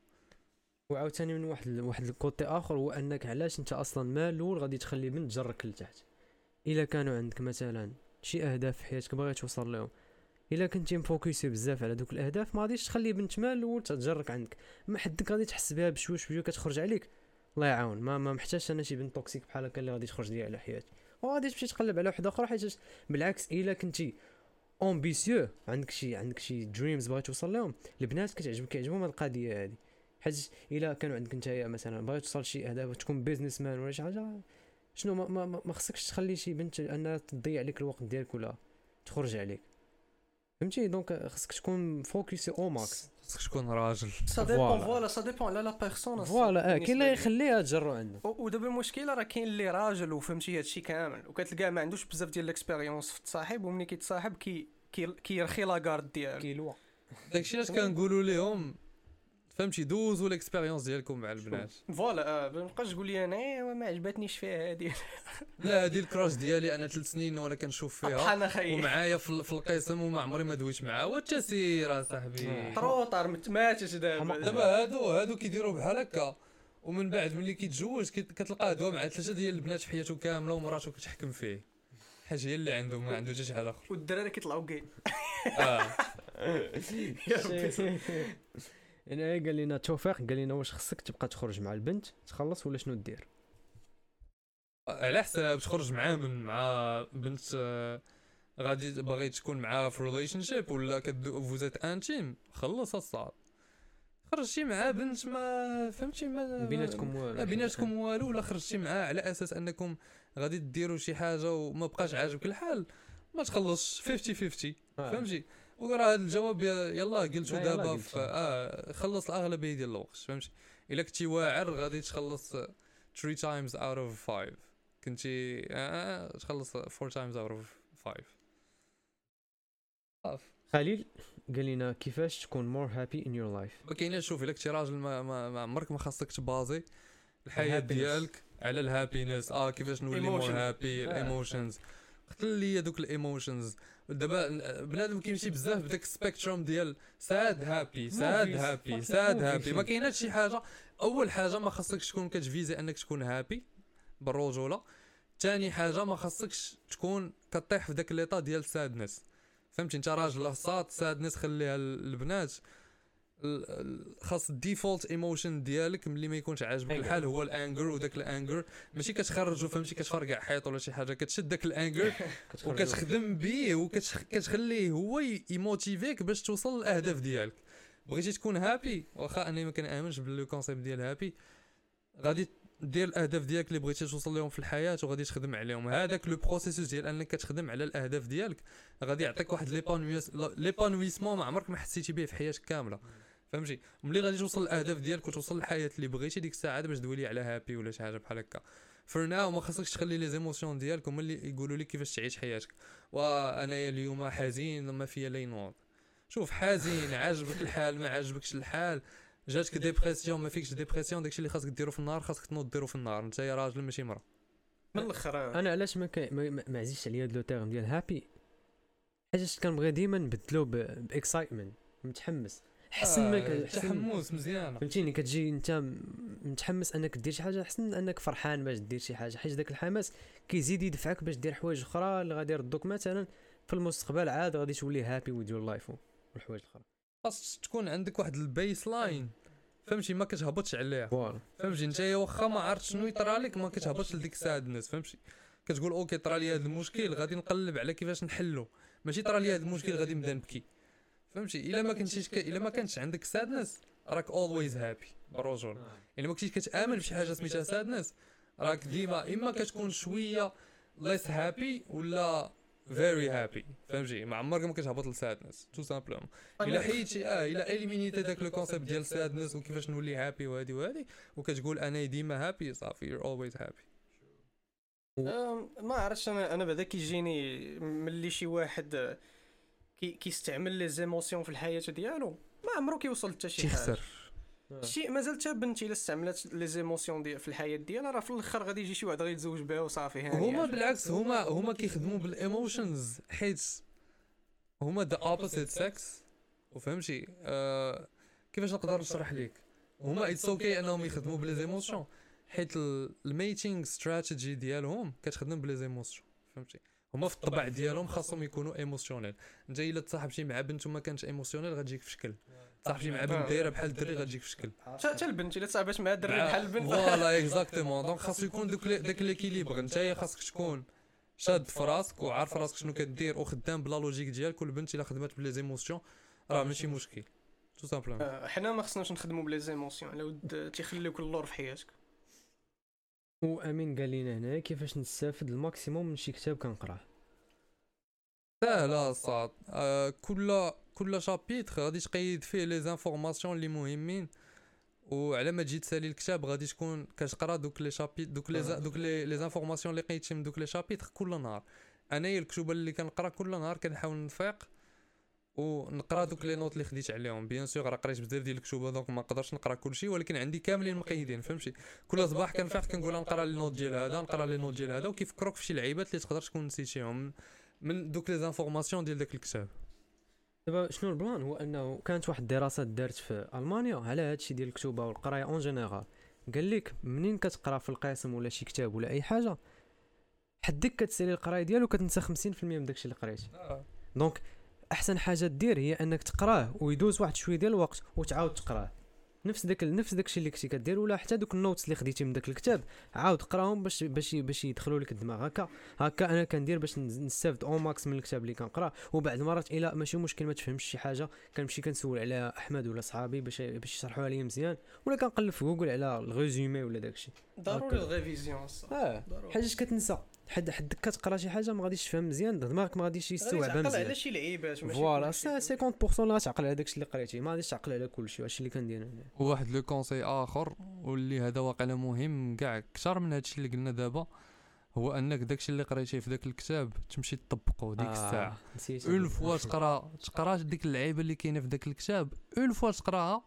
وعاوتاني من واحد واحد ال côté آخر هو أنك علاش أنت أصلا ما الأول غادي تخلي بنت تجرك لتحت؟ إلا كانوا عندك مثلا شي أهداف في حياتك باغي توصل لهم إلا كنتي مfocusي بزاف على دوك الأهداف ما غاديش تخلي بنت ما الأول تجرك عندك. ما حدك غادي تحس بها بشويش بشويه كتخرج عليك. الله يعاون. ما ما محتاجش أنا شي بنت toxique بحال هكا اللي غادي تخرج ليا على حياتي. وغادي تمشي تقلب على واحدة أخرى حيت بالعكس إلا كنتي ambitieux عندك شي عندك شي dreams باغي توصل لهم البنات كتعجبك كيعجبهم هاد القضية هادي. حيت إلا كانوا عندك نتايا مثلا باغي توصل شي أهداف تكون businessman ولا شي حاجة شنو ما, ما- ما خصكش تخلي شي بنت أنها تضيع عليك الوقت ديالك ولا تخرج عليك. فهمتي؟ donc خصك تكون focusé أو ماكس خاصك تكون راجل. ça dépend voilà. ça dépend على la personne voilà آه كاين اللي يخليها تجرو عنده؟ ودابا المشكلة راه كاين اللي راجل وفهمتي هادشي كامل وكتلقاه ما عندوش بزاف ديال ال expérience في التصاحب وملي كيتصاحب كي كي كيرخي la garde ديالو كيلوا داكشي علاش كنقولوا لهم فهمتي دوزوا ال expérience ديالكم مع البنات. فوالا آه ما تبقاش تقول لي أنا ايوا ما عجبتنيش فيها هادي. لا هادي الكراش ديالي أنا ثلاث سنين وأنا كنشوف فيها. ومعايا في, ال- في القسم وما عمري ما دويت معاه. وتسير صاحبي طروطر متماتش دابا. دابا هادو هادو كيديروا بحال هكا. ومن بعد ملي كيتزوج كت- كتلقاه دوا مع ثلاثة ديال البنات في حياته كاملة ومراته كتحكم فيه. حاجة هي اللي عنده ما عنده حتى شي حاجة أخرى والدراري كيطلعوا كاي آه. أنا قال لنا توفيق قال لنا واش خصك تبقى تخرج مع البنت تخلص ولا شنو دير؟ على حساب تخرج معاه من مع بنت آه، غادي باغي تكون معاها في ريليشن شيب ولا كدو فوزات انتيم خلص الصاد خرجتي مع بنت ما فهمتي ما بيناتكم والو بيناتكم والو ولا خرجتي معاه على أساس أنكم غادي ديروا شي حاجة وما بقاش عاجبك الحال ما تخلصش 50 50 آه. فهمتي؟ وراه هذا الجواب يلا قلتو آه، دابا آه خلص الاغلبيه ديال الوقت فهمتي؟ إلا كنتي واعر غادي تخلص 3 times out of 5 كنتي آه تخلص 4 times out of 5 صافي خليل قال لنا كيفاش تكون more happy in your life ما كايناش شوف إلا كنتي راجل ما, ما, ما عمرك ما خاصك تبازي الحياة. ديالك على ال happiness آه كيفاش نولي more. happy آه. ال emotions قتل لي دوك ال emotions دابا بنادم كيمشي بزاف بداك ال spectrum ديال sad happy sad. happy sad. happy. ما كايناش شي حاجة. أول حاجة ما خاصكش تكون كتفيزي أنك تكون happy بالرجولة. ثاني حاجة ما خاصكش تكون كطيح في داك l'état ديال sadness فهمتي؟ أنت راجل sad sadness خليها للبنات. خاص ال default emotion ديالك ملي ما يكونش عاجبك. الحال هو ال anger وداك ال anger ماشي كتخرجو فهمتي كتفرقع حيط ولا شي حاجة كتشد داك الانجر وكتخدم بيه وكتخليه هو ي motivé يك باش توصل للأهداف ديالك. بغيتي تكون happy واخا أنا ما كنآمنش ب le concept ديال happy غادي دير الأهداف ديالك اللي بغيتي توصل لهم في الحياة وغادي تخدم عليهم. هذاك le processus ديال أنك كتخدم على الأهداف ديالك. غادي يعطيك واحد l'épanouiss- l'épanouissement ما عمرك ما حسيتي به في حياتك كاملة. فهمتي؟ ملي غادي توصل للأهداف ديالك وتوصل للحياة اللي بغيتي ديك الساعة باش تولي على happy ولا شي حاجة بحال هكا. for now ما خاصكش تخلي les émotions ديالك هما اللي يقولوا لك كيفاش تعيش حياتك. وانايا اليوم حزين ما فيا لا ينوض. شوف حزين عاجبك الحال ما عاجبكش الحال. جاتك dépression ما فيكش dépression داكشي اللي خاصك ديرو في النهار خاصك تنوض ديرو في النهار. انت يا راجل ماشي مرا من الآخر أنا علاش ما ما, ما- ما عزيزش عليا هاد le terme ديال happy حاجة كنبغي ديما نبدلو ب excitement متحمس. حسن ما ك- حسن تحمس مزيان فهمتيني؟ كتجي انت متحمس انك دير شي حاجة احسن انك فرحان باش دير شي حاجة حيت داك الحماس كيزيد يدفعك باش دير حوايج أخرى اللي غادي يردوك مثلا في المستقبل عاد غادي تولي happy with your life والحوايج الاخرى. خاص تكون عندك واحد ال baseline فهمتي؟ ما كتهبطش عليها. فهمتي؟ انت واخا ما عرفت شنو يطرى لك ما كتهبطش لديك الساعة الناس فهمتي؟ كتقول okay طرا لي هذا المشكل غادي نقلب على كيفاش نحلو. ماشي طرا لي هذا المشكل غادي نبدا نبكي. فهمتي؟ إلا ما كنتيش ك... إلا ما كانش عندك sadness راك always happy بالرجوله إلا ما كنتيش كتآمن بشي حاجة سميتها sadness راك ديما إما كتكون شوية less happy ولا very happy. فهمتي؟ ما عمرك ما كتهبط ل sadness tout simplement إلا حيدتي آه إلا éliminiti داك le concept ديال sadness وكيفاش نولي happy وهادي وهادي وكتقول أنا ديما happy صافي you're always happy ما عرفتش أنا أنا بعدا كيجيني ملي شي واحد آه، كيستعمل les émotions في الحياة ديالو. ما عمرو كيوصل حتى شي حاجة. تيخسر شي مازال حتى بنتي إلا استعملت les émotions ديال في الحياة ديالها راه في الأخر غادي يجي شي واحد غيتزوج بها وصافي هاني. هما بالعكس هما هما كيخدموا ب ال emotions حيت هما the opposite sex وفهمتي؟ آه كيفاش نقدر نشرح لك هما it's okay أنهم يخدموا ب les émotions. حيت ال mating strategy ديالهم كتخدم ب les émotions. فهمتي؟ هما في الطبع ديالهم خاصهم يكونوا émotionnels. انت الا تصاحبتي مع بنت وما كانتش émotionnelle غتجيك في شكل. تصاحبتي مع بنت دايرة بحال الدري غتجيك في شكل. حتى البنت الا تصاحبت مع دري بحال البنت. فوالا اكزاكتومون دونك خاصو يكون دوك لي- داك l'équilibre انت خاصك تكون شاد في راسك وعارف راسك شنو كدير وخدام ب la logique ديالك والبنت الا خدمت ب les émotions راه ماشي مشكل. tout simplement آه، حنا ما خصناش نخدموا ب les émotions على ود تيخليوك اللور في حياتك. وامين قال لنا هنا كيفاش نستافد ال maximum من شي كتاب كنقراه. ساهله الصاد آه كل كل chapitre غادي تقيد فيه les informations اللي مهمين. وعلى ما تجي تسالي الكتاب غادي تكون كتقرا دوك les chapitres دوك les دوك les les informations اللي قيدتي من دوك les chapitres كل نهار. انايا الكتب اللي كنقرا كل نهار كنحاول نفيق ونقرا دوك les notes اللي خديت عليهم. bien sûr راه قريت بزاف ديال الكتب donc ما نقدرش نقرا كلشي ولكن عندي كاملين مقيدين فهمتي؟ كل صباح كنفيق كنقول نقرا les notes ديال هذا نقرا les notes ديال هذا وكيفكروك في شي لعيبات اللي تقدر تكون نسيتيهم من دوك les informations ديال داك الكتاب. دابا شنو ال plan؟ هو أنه كانت واحد الدراسة دارت في ألمانيا على هادشي ديال الكتوبه والقراية en général قال لك منين كتقرا في القسم ولا شي كتاب ولا أي حاجة حدك كتسألي القراية ديالو كتنسى 50% من داكشي اللي قريتي. donc أحسن حاجة دير هي أنك تقراه ويدوز واحد شوية ديال الوقت وتعاود تقراه. نفس داك نفس داكشي اللي كنتي كدير ولا حتى دوك ال notes اللي خديتي من داك الكتاب. عاود قراهم باش باش باش يدخلوا لك الدماغ. هكا هكا أنا كندير باش نستافد un max من الكتاب اللي كنقرا وبعد المرات إلا ماشي مشكل ما تفهمش شي حاجة كنمشي كنسول على أحمد ولا صحابي باش باش يشرحوها لي مزيان. ولا كنقلب في جوجل على ال résumé ولا داكشي. ضروري. ال révision آه. حاجة كتنسى. حد حدك كتقرا شي حاجة ما غاديش تفهم مزيان. دماغك ما غاديش غادي يستوعبها تعقل مزيان. على شي لعيبات ماشي voilà كلشي. سا 50% اللي غتعقل على داكشي اللي قريتي. ما غاديش تعقل على كلشي هادشي اللي كندير أنا. وواحد le conseil آخر واللي هذا واقيلا مهم كاع أكثر من هادشي اللي قلنا دابا هو أنك داكشي اللي قريتيه في داك الكتاب تمشي تطبقه ديك الساعة. نسيت. une fois تقرا تقرا ديك اللعيبة اللي كاينة في داك الكتاب une fois تقراها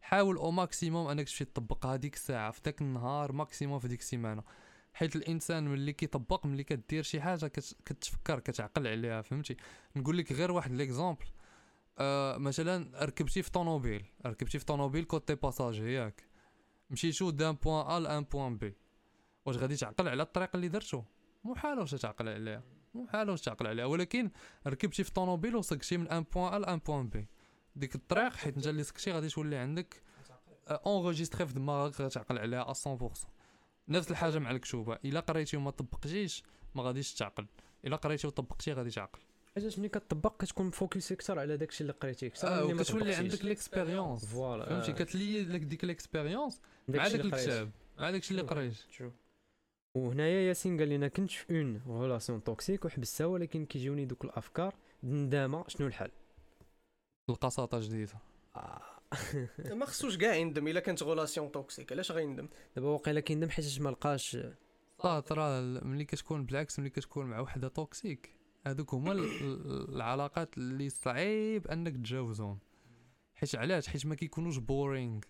حاول au maximum أنك تمشي تطبقها ديك الساعة في داك النهار maximum في ديك السيمانة. حيت الإنسان ملي كيطبق ملي كدير شي حاجة كت- كتفكر كتعقل عليها فهمتي؟ نقول لك غير واحد l'exemple آه مثلا ركبتي في طوموبيل ركبتي في طوموبيل côté passager ياك. مشيتو d'un point A à un point B. واش غادي تعقل على الطريق اللي درتو؟ محال واش تعقل عليها. محال واش تعقل عليها. ولكن ركبتي في طوموبيل وسقتي من un point A à un point B. ديك الطريق حيت انت اللي سقتي غادي تولي عندك enregistrée في دماغك غتعقل عليها 100% نفس الحاجة مع الكتوبه إلا قريتي وما طبقتيش ما غاديش تعقل إلا قريتي وطبقتي غادي تعقل حاجة ملي كطبق كتكون focus أكثر على داكشي اللي قريتيه أكثر آه وكتولي. عندك l'expérience voilà فهمتي. كتولي لك ديك l'expérience مع داك. الكتاب مع داكشي اللي. قريت شوف وهنايا ياسين قال لنا كنت في une relation toxique وحبستها ولكن كيجيوني دوك الأفكار الندامه شنو الحل لقى قساطة جديدة آه. ما خصوش كاع يندم إلا كانت relation toxique علاش غيندم دابا واقيلا كيندم حيت ما لقاش؟ صح ترى ملي كتكون بالعكس ملي كتكون مع وحدة toxique هذوك هما ال- ال- العلاقات اللي صعيب أنك تجاوزهم حيت علاش؟ حيت ما كيكونوش boring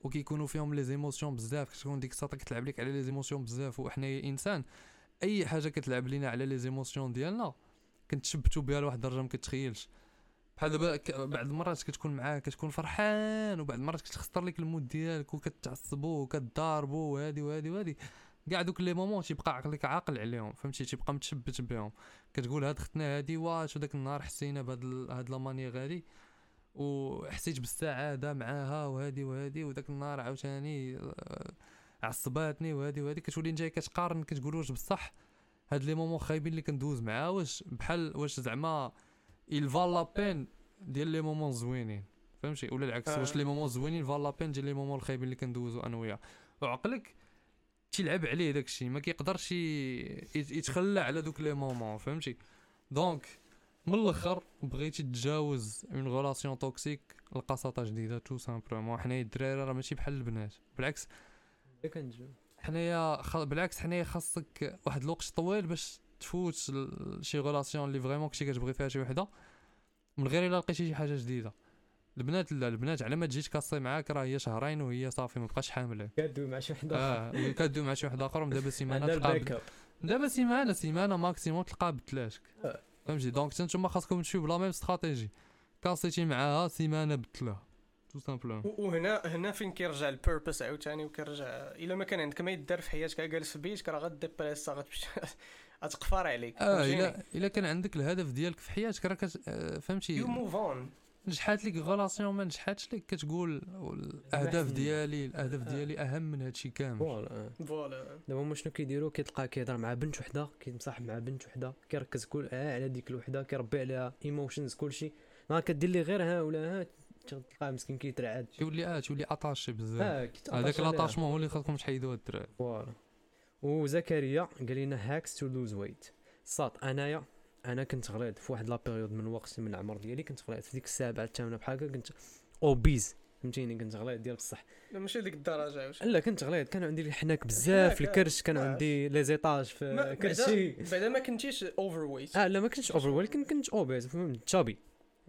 وكيكونوا فيهم les émotions بزاف. كتكون ديك الساعة كتلعب لك على les émotions بزاف وحنا إنسان أي حاجة كتلعب لينا على les émotions ديالنا كنتشبتوا بها لواحد الدرجة ما كتخيلش. بحال دابا بعض المرات كتكون معاه كتكون فرحان وبعض المرات كتخسر لك ال mood ديالك وكتعصبوا وكتضاربوا وهادي وهادي وهادي. كاع دوك les moments تيبقى عقلك عاقل عليهم فهمتي؟ تيبقى متشبت بهم. كتقول هاد ختنا هادي واش وداك النهار حسينا بهاد هاد la manière هادي وحسيت بالسعادة معاها وهادي وهادي وداك النهار عاوتاني آه، عصباتني وهادي وهادي. كتولي نتايا كتقارن كتقول واش بصح هاد les moments خايبين اللي كندوز معاها واش بحال واش زعما il فال لا بين ديال لي مومون زوينين فهمتي ولا العكس آه. واش les moments زوينين valent la peine ديال les moments الخايبين اللي كندوزو أنا وياه. وعقلك تيلعب عليه داكشي ما كيقدرش يتخلى على دوك les moments. فهمتي donc من الأخر بغيتي تجاوز une relation toxique لقى قساطة جديدة tout simplement حنايا الدراري راه ماشي بحال البنات. بالعكس حنايا خ... بالعكس حنايا خاصك واحد الوقت طويل باش تفوت شي relation اللي vraiment كنتي كتبغي فيها شي وحدة من غير إلا لقيتي شي حاجة جديدة. البنات لا البنات على ما تجي تكاسي معاك راه هي شهرين وهي صافي ما بقاش حامله كادو مع شي وحدة آه كدو مع شي واحد آخر ودابا سيمانه تلقى دابا سيمانه سيمانه maximum تلقى بدلاتك آه. فهمتي؟ donc نتوما خاصكم تمشيو ب la même stratégie كاسيتي معاها سيمانه بدلها tout simplement و- وهنا هنا فين كيرجع ال purpose عاوتاني وكيرجع إلا ما كان عندك ما يدار في حياتك جالس في بيتك راه غديبريسا غتمشي. غتقفر عليك. آه الا إلا كان عندك الهدف ديالك في حياتك راه. آه، فهمتي؟ you move on نجحات لك relation ما نجحاتش لك كتقول الأهداف ديالي الأهداف ديالي أهم من هادشي كامل. voilà. آه. voilà. دابا هما شنو كيديروا؟ كيتلقى كيهضر مع بنت وحدة كيتصاحب مع بنت وحدة كيركز كل آه على ديك الوحدة كيربي عليها emotions كلشي. نهار كدير لي غير ها ولا ها تلقاه مسكين كيترعد. تولي آه تولي attaché بزاف. كيتعطش هذاك عليها. l'attachement هو اللي خاصكم تحيدوه الدراري. voilà. وزكريا قال لنا hacks to lose weight صات أنايا أنا كنت غليظ في واحد la période من الوقت من العمر ديالي كنت غليظ في ديك السابعة الثامنه بحال هكا كنت obèse فهمتيني؟ كنت غليظ ديال بصح. لا ماشي ديك الدرجة. عاوتاني لا كنت غليظ كان عندي الحناك بزاف الحناك، الكرش كان آه. عندي les étages في كرشي. بعدا ما كنتيش overweight آه لا ما كنتش over ولكن كنت obèse فهمت؟ تشابي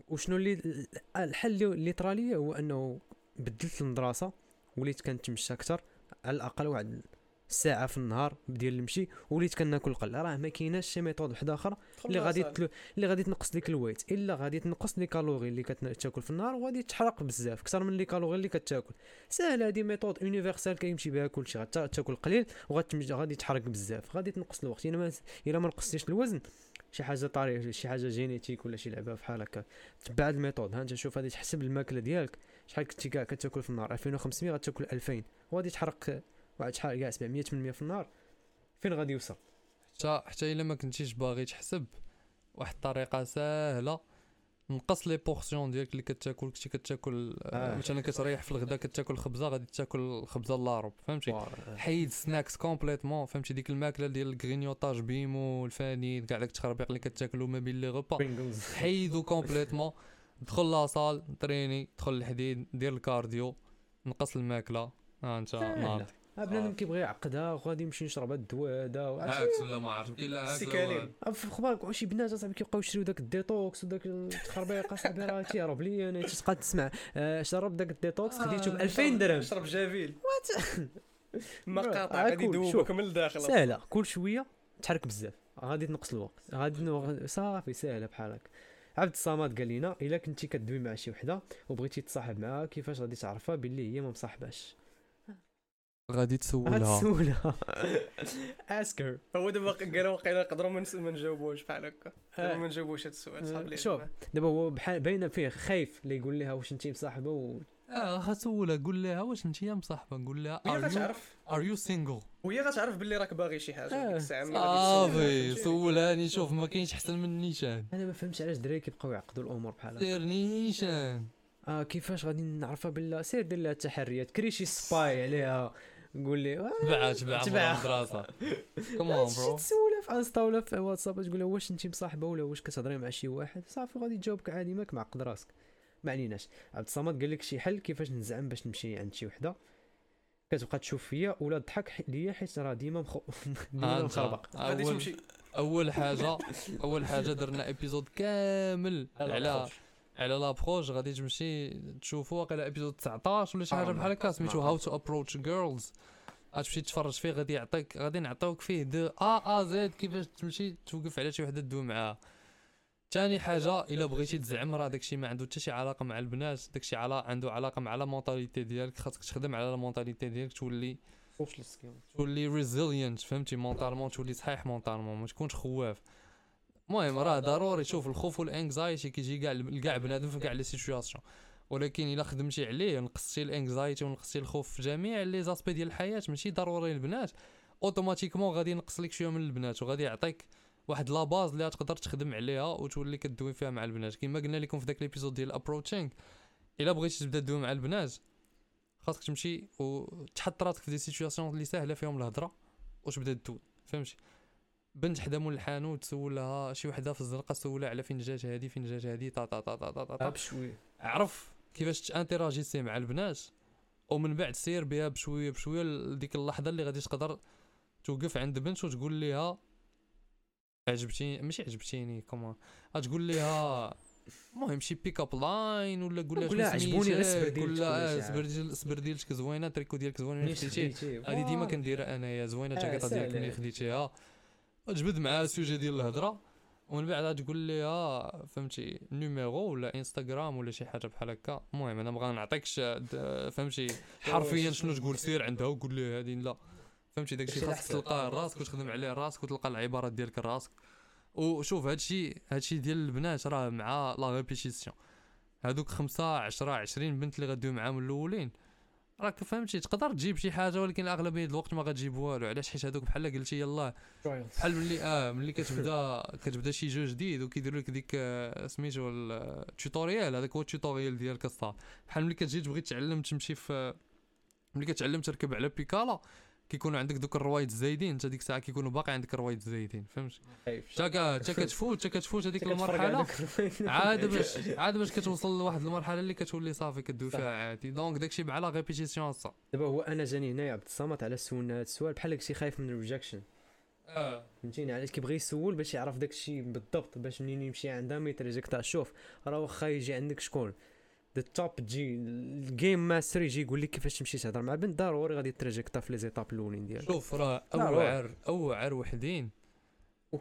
وشنو اللي الحل اللي اللي طرا ليا هو أنه بدلت المدرسة وليت كنتمشى أكثر على الأقل واحد الساعة في النهار ديال المشي وليت كناكل قل راه ما كايناش شي méthode وحده أخرى اللي غادي تلو... اللي غادي تنقص لك الوقت إلا غادي تنقص les calories اللي كتاكل في النهار وغادي تحرق بزاف أكثر من les calories اللي كتاكل. ساهله هذه méthode universelle كيمشي بها كلشي غتاكل قليل وغتمشي غادي تحرق بزاف. غادي تنقص الوقت. إلا ما إلا ما نقصتيش الوزن شي حاجة طريقه شي حاجة génétique ولا شي لعبة بحال هكا. تبع هاد ال méthode. ها أنت شوف غادي تحسب الماكلة ديالك شحال كنتي كاع كتاكل في النهار. 2500 غتاكل 2000 وغادي تحرق واحد شحال كاع 700 800 في النهار فين غادي يوصل؟ حتى حتى إلا ما كنتيش باغي تحسب واحد الطريقة ساهله نقص les portions ديالك اللي كتاكل كنتي كتاكل آه. آه. مثلا كتريح في الغداء كتاكل خبزة غادي تاكل خبزة لارب فهمتي؟ حيد snacks complètement فهمتي؟ ديك الماكلة ديال ال grignotage بيمو الفاني كاع داك التخربيق اللي كتاكلو ما بين les repas. حيدو complètement. دخل la salle تريني دخل الحديد دير ال cardio نقص الماكلة. ها انت ناض. ها بنادم كيبغي يعقدها وغادي يمشي يشرب هاد الدواء هذا. هاكس ولا ما عرفت إلا سيكالين في خبارك شي بنات أصاحبي كيبقاو يشريو داك ال détox وداك التخربيق أصاحبي راه تيهرب ليا أنا تبقى تسمع آه، شرب داك ال détox خديته ب 2000 درهم. شرب جافيل. ما برا، قاطع آه، غادي يدوبك. من الداخل. سهلة كل شوية تحرك بزاف. غادي تنقص الوقت. غادي صافي سهلة بحال هكا عبد الصمد قال لنا إلا كنتي كدوي مع شي وحدة وبغيتي تصاحب معاها كيفاش غادي تعرفها باللي هي ما مصاحباش غادي تسولها. غتسولها. اسكر هو دابا قالوا واقيلا نقدروا ما نجاوبوش بحال هكا. آه. ما نجاوبوش هذا السؤال شوف دابا هو بحال باينة فيه خايف اللي يقول لها واش انت مصاحبة و... آه غتسولها قول لها واش انت مصاحبة قول لها وهي are you غتعرف. are you single وهي غتعرف باللي راك باغي شي حاجة آه. ديك الساعة. غادي صافي تسولها. سولاني شوف ما كاينش أحسن من نيشان. أنا ما فهمتش علاش الدراري كيبقاو يعقدوا الأمور بحال هكا. سير نيشان. آه كيفاش غادي نعرفها بالله سير دير لها التحريات. كري شي spy عليها. قول لي تبعها تبعها تبعها. المدرسة. شي برو تسولها في انستا ولا في واتساب. تقول لها واش أنت مصاحبة ولا واش كتهضري مع شي واحد؟ صافي غادي تجاوبك عادي ماك معقد راسك. ما عليناش. عبد الصمد قال لك شي حل كيفاش نزعم باش نمشي عند شي وحدة. كتبقى تشوف فيا ولا تضحك ليا حيت راه ديما مخ... ديما مخربق. غادي تمشي. أول حاجة أول حاجة درنا épisode كامل على على l'approche غادي تمشي تشوفوا واقيلا épisode 19 ولا شي حاجة آه، بحال هكا سميتو. how to approach girls غتمشي تفرج فيه غادي يعطيك غادي نعطيوك فيه de A à Z كيفاش تمشي توقف على شي وحدة تدوي معاها ثاني حاجة إلا بغيتي تزعم راه داكشي ما عنده حتى شي علاقة مع البنات داكشي علا عنده علاقة مع la mentalité ديالك خاصك تخدم على la mentalité ديالك تولي تولي résilient فهمتي؟ mentalement تولي صحيح mentalement ما تكونش خواف. المهم راه ضروري. شوف الخوف وال anxiety كيجي كاع لكاع بنادم في كاع les situations ولكن إلا خدمتي عليه نقصتي ال anxiety ونقصتي الخوف في جميع les aspects ديال الحياة ماشي ضروري البنات automatiquement غادي ينقص لك شوية من البنات وغادي يعطيك واحد la base اللي تقدر تخدم عليها وتولي كدوي فيها مع البنات. كما قلنا لكم في ذاك l'épisode ديال approaching إلا بغيتي تبدأ تدوي مع البنات خاصك تمشي وتحط راسك في des situations اللي ساهله فيهم الهضرة وتبدأ تدوي. فهمتي؟ بنت حدا مول الحانوت تسولها شي وحدة في الزنقه تسولها على فين جات هادي فين جات هادي تا تا تا تا, تا, تا. بشويه عرف كيفاش تانتيراجي مع البنات؟ ومن بعد سير بها بشوية بشوية لديك اللحظة اللي غادي تقدر توقف عند بنت وتقول لها عجبتيني؟ ماشي عجبتيني comment غتقول لها المهم شي pick up line ولا قول لها شنو عجبوني غير ديالك لها ولا آه، السبرديلة ديالك زوينة التريكو ديالك زوين ملي خديتيه هذه ديما كنديرها أنايا زوينة آه، الجاكيطه ديالك ساهلة. ملي خديتيها. وتجبد معاها ال sujet ديال الهضرة ومن بعد تقول لها فهمتي numéro ولا إنستغرام ولا شي حاجة بحال هكا. المهم أنا بغا نعطيكش د- فهمتي حرفيا شنو تقول سير عندها وقول لها هذه لا. فهمتي داكشي خاصك. تلقاه راسك وتخدم عليه راسك وتلقى العبارات ديالك راسك. وشوف هادشي هادشي ديال البنات راه مع la répétition. هادوك خمسة عشرة عشرين بنت اللي غدوي معاهم الأولين. راك فهمتي تقدر تجيب شي حاجة ولكن أغلبية الوقت ما غتجيب والو. علاش؟ حيت هادوك بحال قلتي يلاه. بحال ملي آه ملي كتبدا كتبدا شي jeu جديد وكيديروا لك ديك آه، سميتو ال tutorial هذاك هو ال tutorial ديالك الصاط بحال ملي كتجي تبغي تعلم تمشي في ملي كتعلم تركب على بيكالا كيكونوا عندك دوك الروايد الزايدين انت ديك الساعة كيكونوا باقي عندك الروايد الزايدين فهمت؟ كا- حتى كتفوت حتى كتفوت هذيك المرحلة. عاد باش عاد باش كتوصل لواحد المرحلة اللي كتولي صافي كدوي فيها عادي. donc داكشي la répétition الصاط دابا هو أنا جاني هنايا عبد الصمد على سولنا هذا السؤال بحال داكشي خايف من ال rejection آه. فهمتيني؟ علاش كيبغي يسول باش يعرف داكشي بالضبط باش منين يمشي عندها ما يتريجكتا شوف راه واخا يجي عندك شكون؟ the top تجي ال game master يجي يقول لك كيفاش تمشي تهضر مع بنت؟ ضروري غادي تريجكتا في les étapes الأولين ديالك. شوف راه اوعر اوعر وحدين.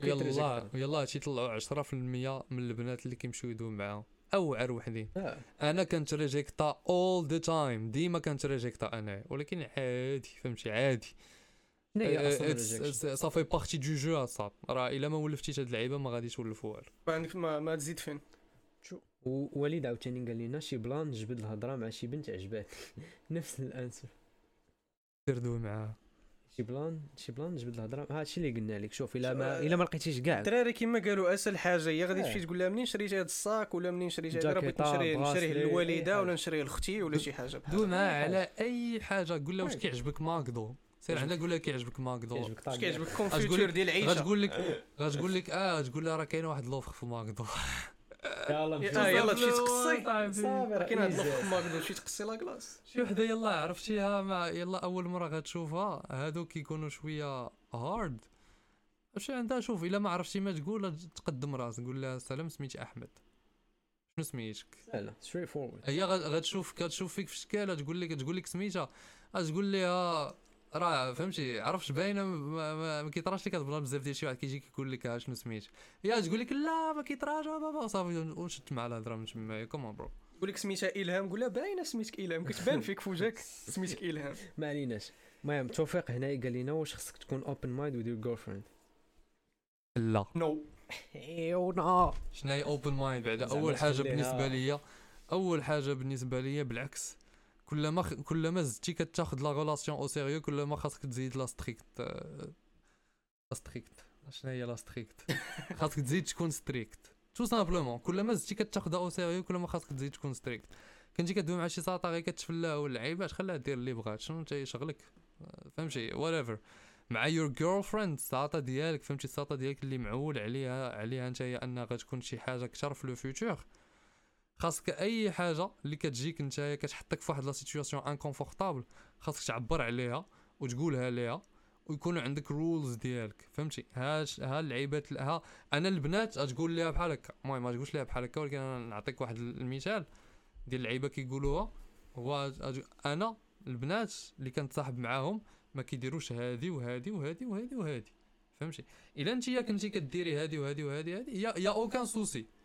يلا. يلا تيطلعوا 10% من البنات اللي كيمشيو يدوي معاهم اوعر وحدين. آه. أنا كنت ريجيكتا اول the time ديما كنت ريجيكتا أنا. ولكن عادي فهمتي؟ عادي. صافي partie du jeu اصاحبي راه إلا ما ولفتيش هاد اللعيبة ما غاديش تولف والو ما عندك ما, ما تزيد فين. ووليد عاوتاني قال لنا شي plan جبد الهضرة مع شي بنت عجباتك نفس l'answer. دير دوي معاها. شي plan شي plan جبد الهضرة. هادشي اللي قلنا لك. شوف الا ما إلا ما لقيتيش كاع. الدراري كما قالوا أسهل حاجة هي غادي آه. تمشي تقول لها منين شريتي هذا الصاك ولا منين شريتي هذا راه بغيت نشريه أي للوالدة ولا حاجة. نشريه لاختي ولا شي حاجة بحال دوي. معاها حاجة. على أي حاجة قول لها واش. كيعجبك ماكدو. سير عندها قول لها كيعجبك ماكدو. واش كيعجبك غتقول كونفيتور ديال العيشه غتقول لك غتقول لك آه تقول لها راه كاين واحد l'offre في ماكدو. يلا آه، يلا تمشي تقصي؟ صافي راه كاين هاد. اللوف ما قدرتش تقصي لا كلاس؟ شي وحدة يلا عرفتيها ما يلا أول مرة غتشوفها. هادو كيكونوا شوية هارد واش عندها شوف إلا ما عرفتي ما تقول تقدم راسك. قول لها سلام سميتي أحمد. شنو سميتك؟ لا لا ستريت فورورد هي غت- غتشوف كتشوف فيك في شكالة تقول لك تقول لك سميتها. تقول لها راه فهمتي عرفتش باينة ما, ما, ما كيطراش لك كتبغى بزاف ديال شي واحد كيجي كيقول لك شنو سميت. هي تقول لك لا ما كيطراش بابا صافي وشدت مع الهضرة من تما comment, bro. يقول لك سميتها إلهام قول لها باينة سميتك إلهام كتبان فيك في وجهك سميتك إلهام. ما عليناش. المهم توفيق هنا قال لنا واش خصك تكون open-minded with your girlfriend لا. no إيوا نا. شنو هي open-minded بعدا؟ أول حاجة بالنسبة ليا أول حاجة بالنسبة ليا بالعكس. كلما خ... كلما زدتي كتاخذ la relation au sérieux كلما خاصك تزيد là strict là strict شنو هي là strict خاصك تزيد تكون strict tout simplement كلما زدتي كتاخذها au sérieux كلما خاصك تزيد تكون strict كنتي كدوي مع شي ساطا غير كتفلاه ولا لعيبات خليها دير اللي بغات. شنو أنت شغلك؟ فهمتي؟ Whatever. مع your girlfriend الساطا ديالك فهمتي؟ الساطا ديالك اللي معول عليها عليها أنت هي أنها غتكون شي حاجة كثر في le futur خاصك أي حاجة اللي كتجيك انت كتحطك في واحد la situation inconfortable خاصك تعبر عليها وتقولها ليها ويكونوا عندك rules ديالك فهمتي؟ ها ها اللعيبات ها أنا البنات تقول ليها بحال هكا المهم ما تقولش ليها بحال هكا ولكن أنا نعطيك واحد المثال ديال اللعيبة كيقولوها. هو أنا البنات اللي كنتصاحب معاهم ما كيديروش هادي وهادي وهادي وهادي وهادي فهمتي؟ إلا أنت كنتي كديري هادي وهادي وهادي هادي يا y a aucun souci.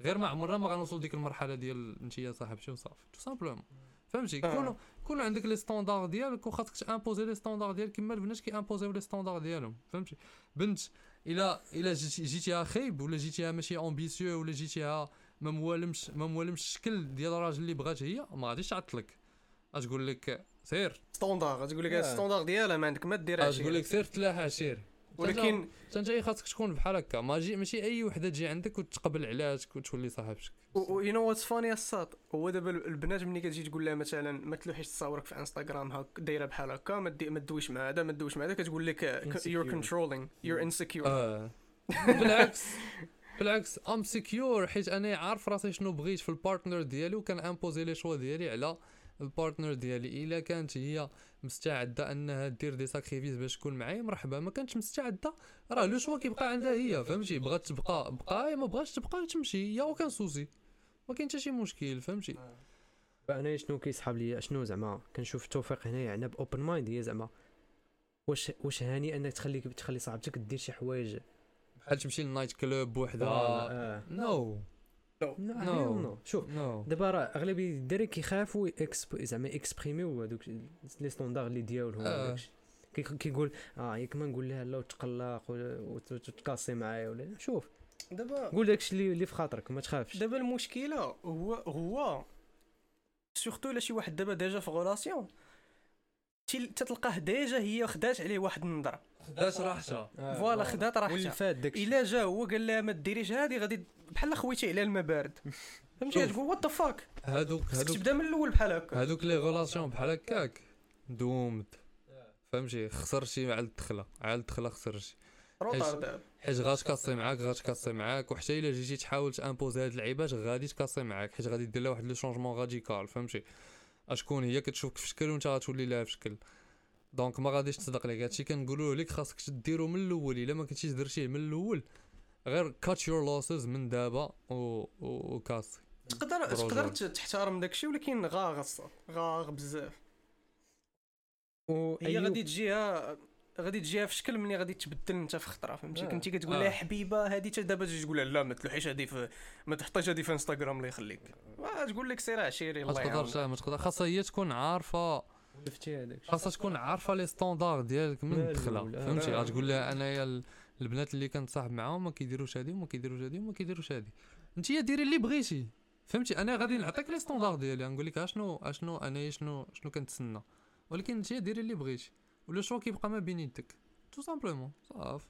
غير ما عمرنا ما غنوصل ديك المرحلة ديال انت يا صاحبتي وصافي tout simplement. فهمتي؟ آه. كونوا كون عندك les standards ديالك وخاصك ت imposer les standards ديالك كما البنات كي imposer يو les standards ديالهم. فهمتي؟ بنت الا إلا جيتي جيتيها خايب ولا جيتيها ماشي en pisseux ولا جيتيها ما موالمش ما موالمش الشكل ديال الراجل اللي بغات هي ما غاديش تعطلك. غتقول لك سير. standard تقول لك آه. ال standard ديالها ما عندك ما ديرهاش غتقول لك سير تلاحى سير. ولكن انت جاي خاصك تكون بحال هكا. ماشي ماشي أي وحدة تجي عندك وتقبل عليك وتولي صاحبتك you know what's funny الساط هو دابا البنات ملي كتجي تقول لها مثلا ما تلوحيش تصاورك في انستغرام هاك دايرة بحال هكا ما تدويش مع هذا ما تدويش مع هذا كتقول لك you're Insecure. controlling you're insecure بالعكس. بالعكس I'm secure حيت أنا عارف راسي شنو بغيت في ال partner ديالي وكان imposer les choix ديالي على ال partner ديالي. إلا كانت هي مستعدة أنها دير des sacrifices باش تكون معايا مرحبا. ما كانتش مستعدة راه le choix كيبقى عندها هي فهمتي؟ بغات تبقى بقى ما بغاتش تبقى تمشي. y a aucun souci. ما كاين حتى شي مشكل فهمتي؟ أنا شنو كيسحب لي؟ شنو زعما؟ كنشوف التوفيق هنا يعني ب open-minded هي زعما واش واش هاني أنك تخلي تخلي صاحبتك دير شي حوايج؟ بحال تمشي لل night club بوحدها آه no no No. no شوف no دابا راه أغلبية الدراري كيخافوا. زعما exprimer يو هذوك les standards اللي ديالهم آه. كيقول آه ياك ما نقول لها لا وتقلق وتكاسي معايا ولا شوف دابا قول داكشي اللي اللي في خاطرك ما تخافش دابا المشكلة هو هو surtout إلا شي واحد دابا déjà في relation تتلقاه déjà هي خدات عليه واحد النظرة. خدات راحتها. voilà خدات واللي راحتها فات داكشي. إلا جا هو قال لها ما ديريش هادي غادي بحال خويتي عليها الماء بارد فهمتي. تقول what the fuck هادوك هادوك تبدا من الأول بحال هكا. هادوك les relations بحال هكاك. دومت. فهمتي؟ خسرتي على الدخلة. على الدخلة خسرتي. حيت غاتكاسي معاك غاتكاسي معاك. وحتى إلا جيتي تحاول تامبوزي هاد اللعيبات غادي تكاسي معاك. حيت غادي دير لها واحد لو شونجمون راديكال فهمتي؟ اشكون هي كتشوفك في شكل وإنت غتولي لها في شكل دونك ما غاديش تصدق لك هادشي كنقولوه لك خاصك ديرو من الأول. إلا ما كنتيش درتيه من الأول غير كات يور لوسز من دابا و... و... وكاسي تقدر. تقدر تحترم داكشي ولكن الصاد غاغ بزاف. هي غادي تجيها غادي تجيها في شكل ملي غادي تبدل انت في خطرة فهمتي؟ آه. كنتي كتقول آه. لها حبيبة هادي تا دابا تجي تقول لها لا ما تلوحيش هادي في ما تحطيش هادي في انستغرام الله يخليك. آه، تقول لك سير عشيري ما الله تقدرش يعاونك. ما تقدر. خاصها هي تكون عارفة. خاصها تكون عارفة les standards ديالك من الدخله آه. فهمتي؟ آه. غتقول لها انايا ال- البنات اللي كنتصاحب معاهم ما كيديروش هادي وما كيديروش هادي وما كيديروش هادي. انت ديري اللي بغيتي فهمتي؟ أنا غادي نعطيك les standards ديالي. غنقول لك اشنو اشنو انايا شنو شنو كنتسنى. ولكن انت ديري اللي بغيتي. و le choix كيبقى ما بين يدك tout simplement صافي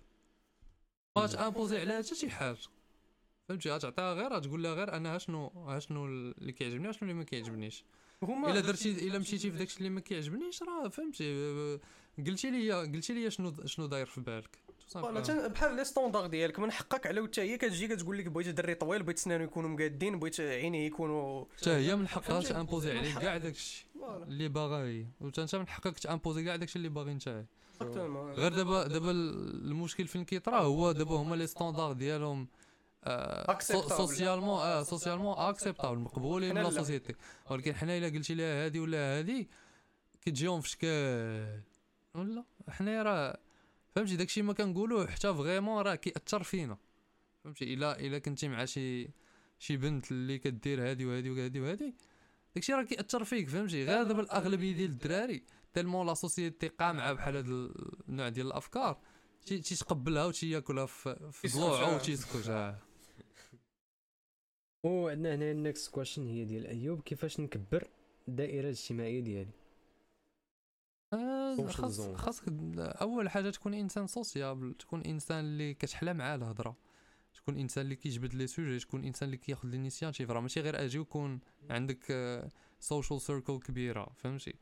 ما غات imposer عليها حتى شي حاجة فهمتي غتعطيها غير غتقول لها غير أنا شنو اشنو اللي كيعجبني اشنو اللي ما كيعجبنيش هما الا درتي الا مشيتي في داكشي اللي ما كيعجبنيش راه فهمتي قلتي لي قلتي لي شنو شنو داير في بالك voilà بحال les standards ديالك من حقك على حتى هي كتجي كتقول لك بغيت دري طويل بغيت سنانو يكونوا مقادين بغيت عينيه يكونوا حتى هي من حقها؟ ت imposer عليك كاع داكشي اللي باغا هي. وتا انت من حقك t'imposer كاع داكشي اللي باغي انت. غير دابا دابا ال- المشكل فين كيطرا هو دابا هما les standards ديالهم آه. socialement آه socialement acceptables مقبولين من حنا لا لا. société ولكن حنا إلا قلتي لها هادي ولا هادي كتجيهم في شكل ولا؟ حنايا راه فهمتي؟ داكشي ما كنقولوه حتى vraiment راه كيأثر فينا. فهمتي؟ الا إلا كنتي مع شي شي بنت اللي كدير هادي وهادي وهادي وهادي داكشي راه كيأثر فيك فهمتي؟ غير دابا الأغلبية ديال الدراري tellement la société قامعة بحال هاد النوع ديال الأفكار تي- تيتقبلها وتياكلها في ضلوعه. وتيسكت آه. وعندنا هنا ال next question هي ديال أيوب كيفاش نكبر الدائرة الاجتماعية ديالي؟ آه، Social خاص zone. خاصك أول حاجة تكون إنسان sociable تكون إنسان اللي كتحلى معاه الهضرة. تكون إنسان اللي كيجبد les sujets تكون إنسان اللي كياخذ l'initiative راه ماشي غير أجي وكون عندك social circle كبيرة فهمتي؟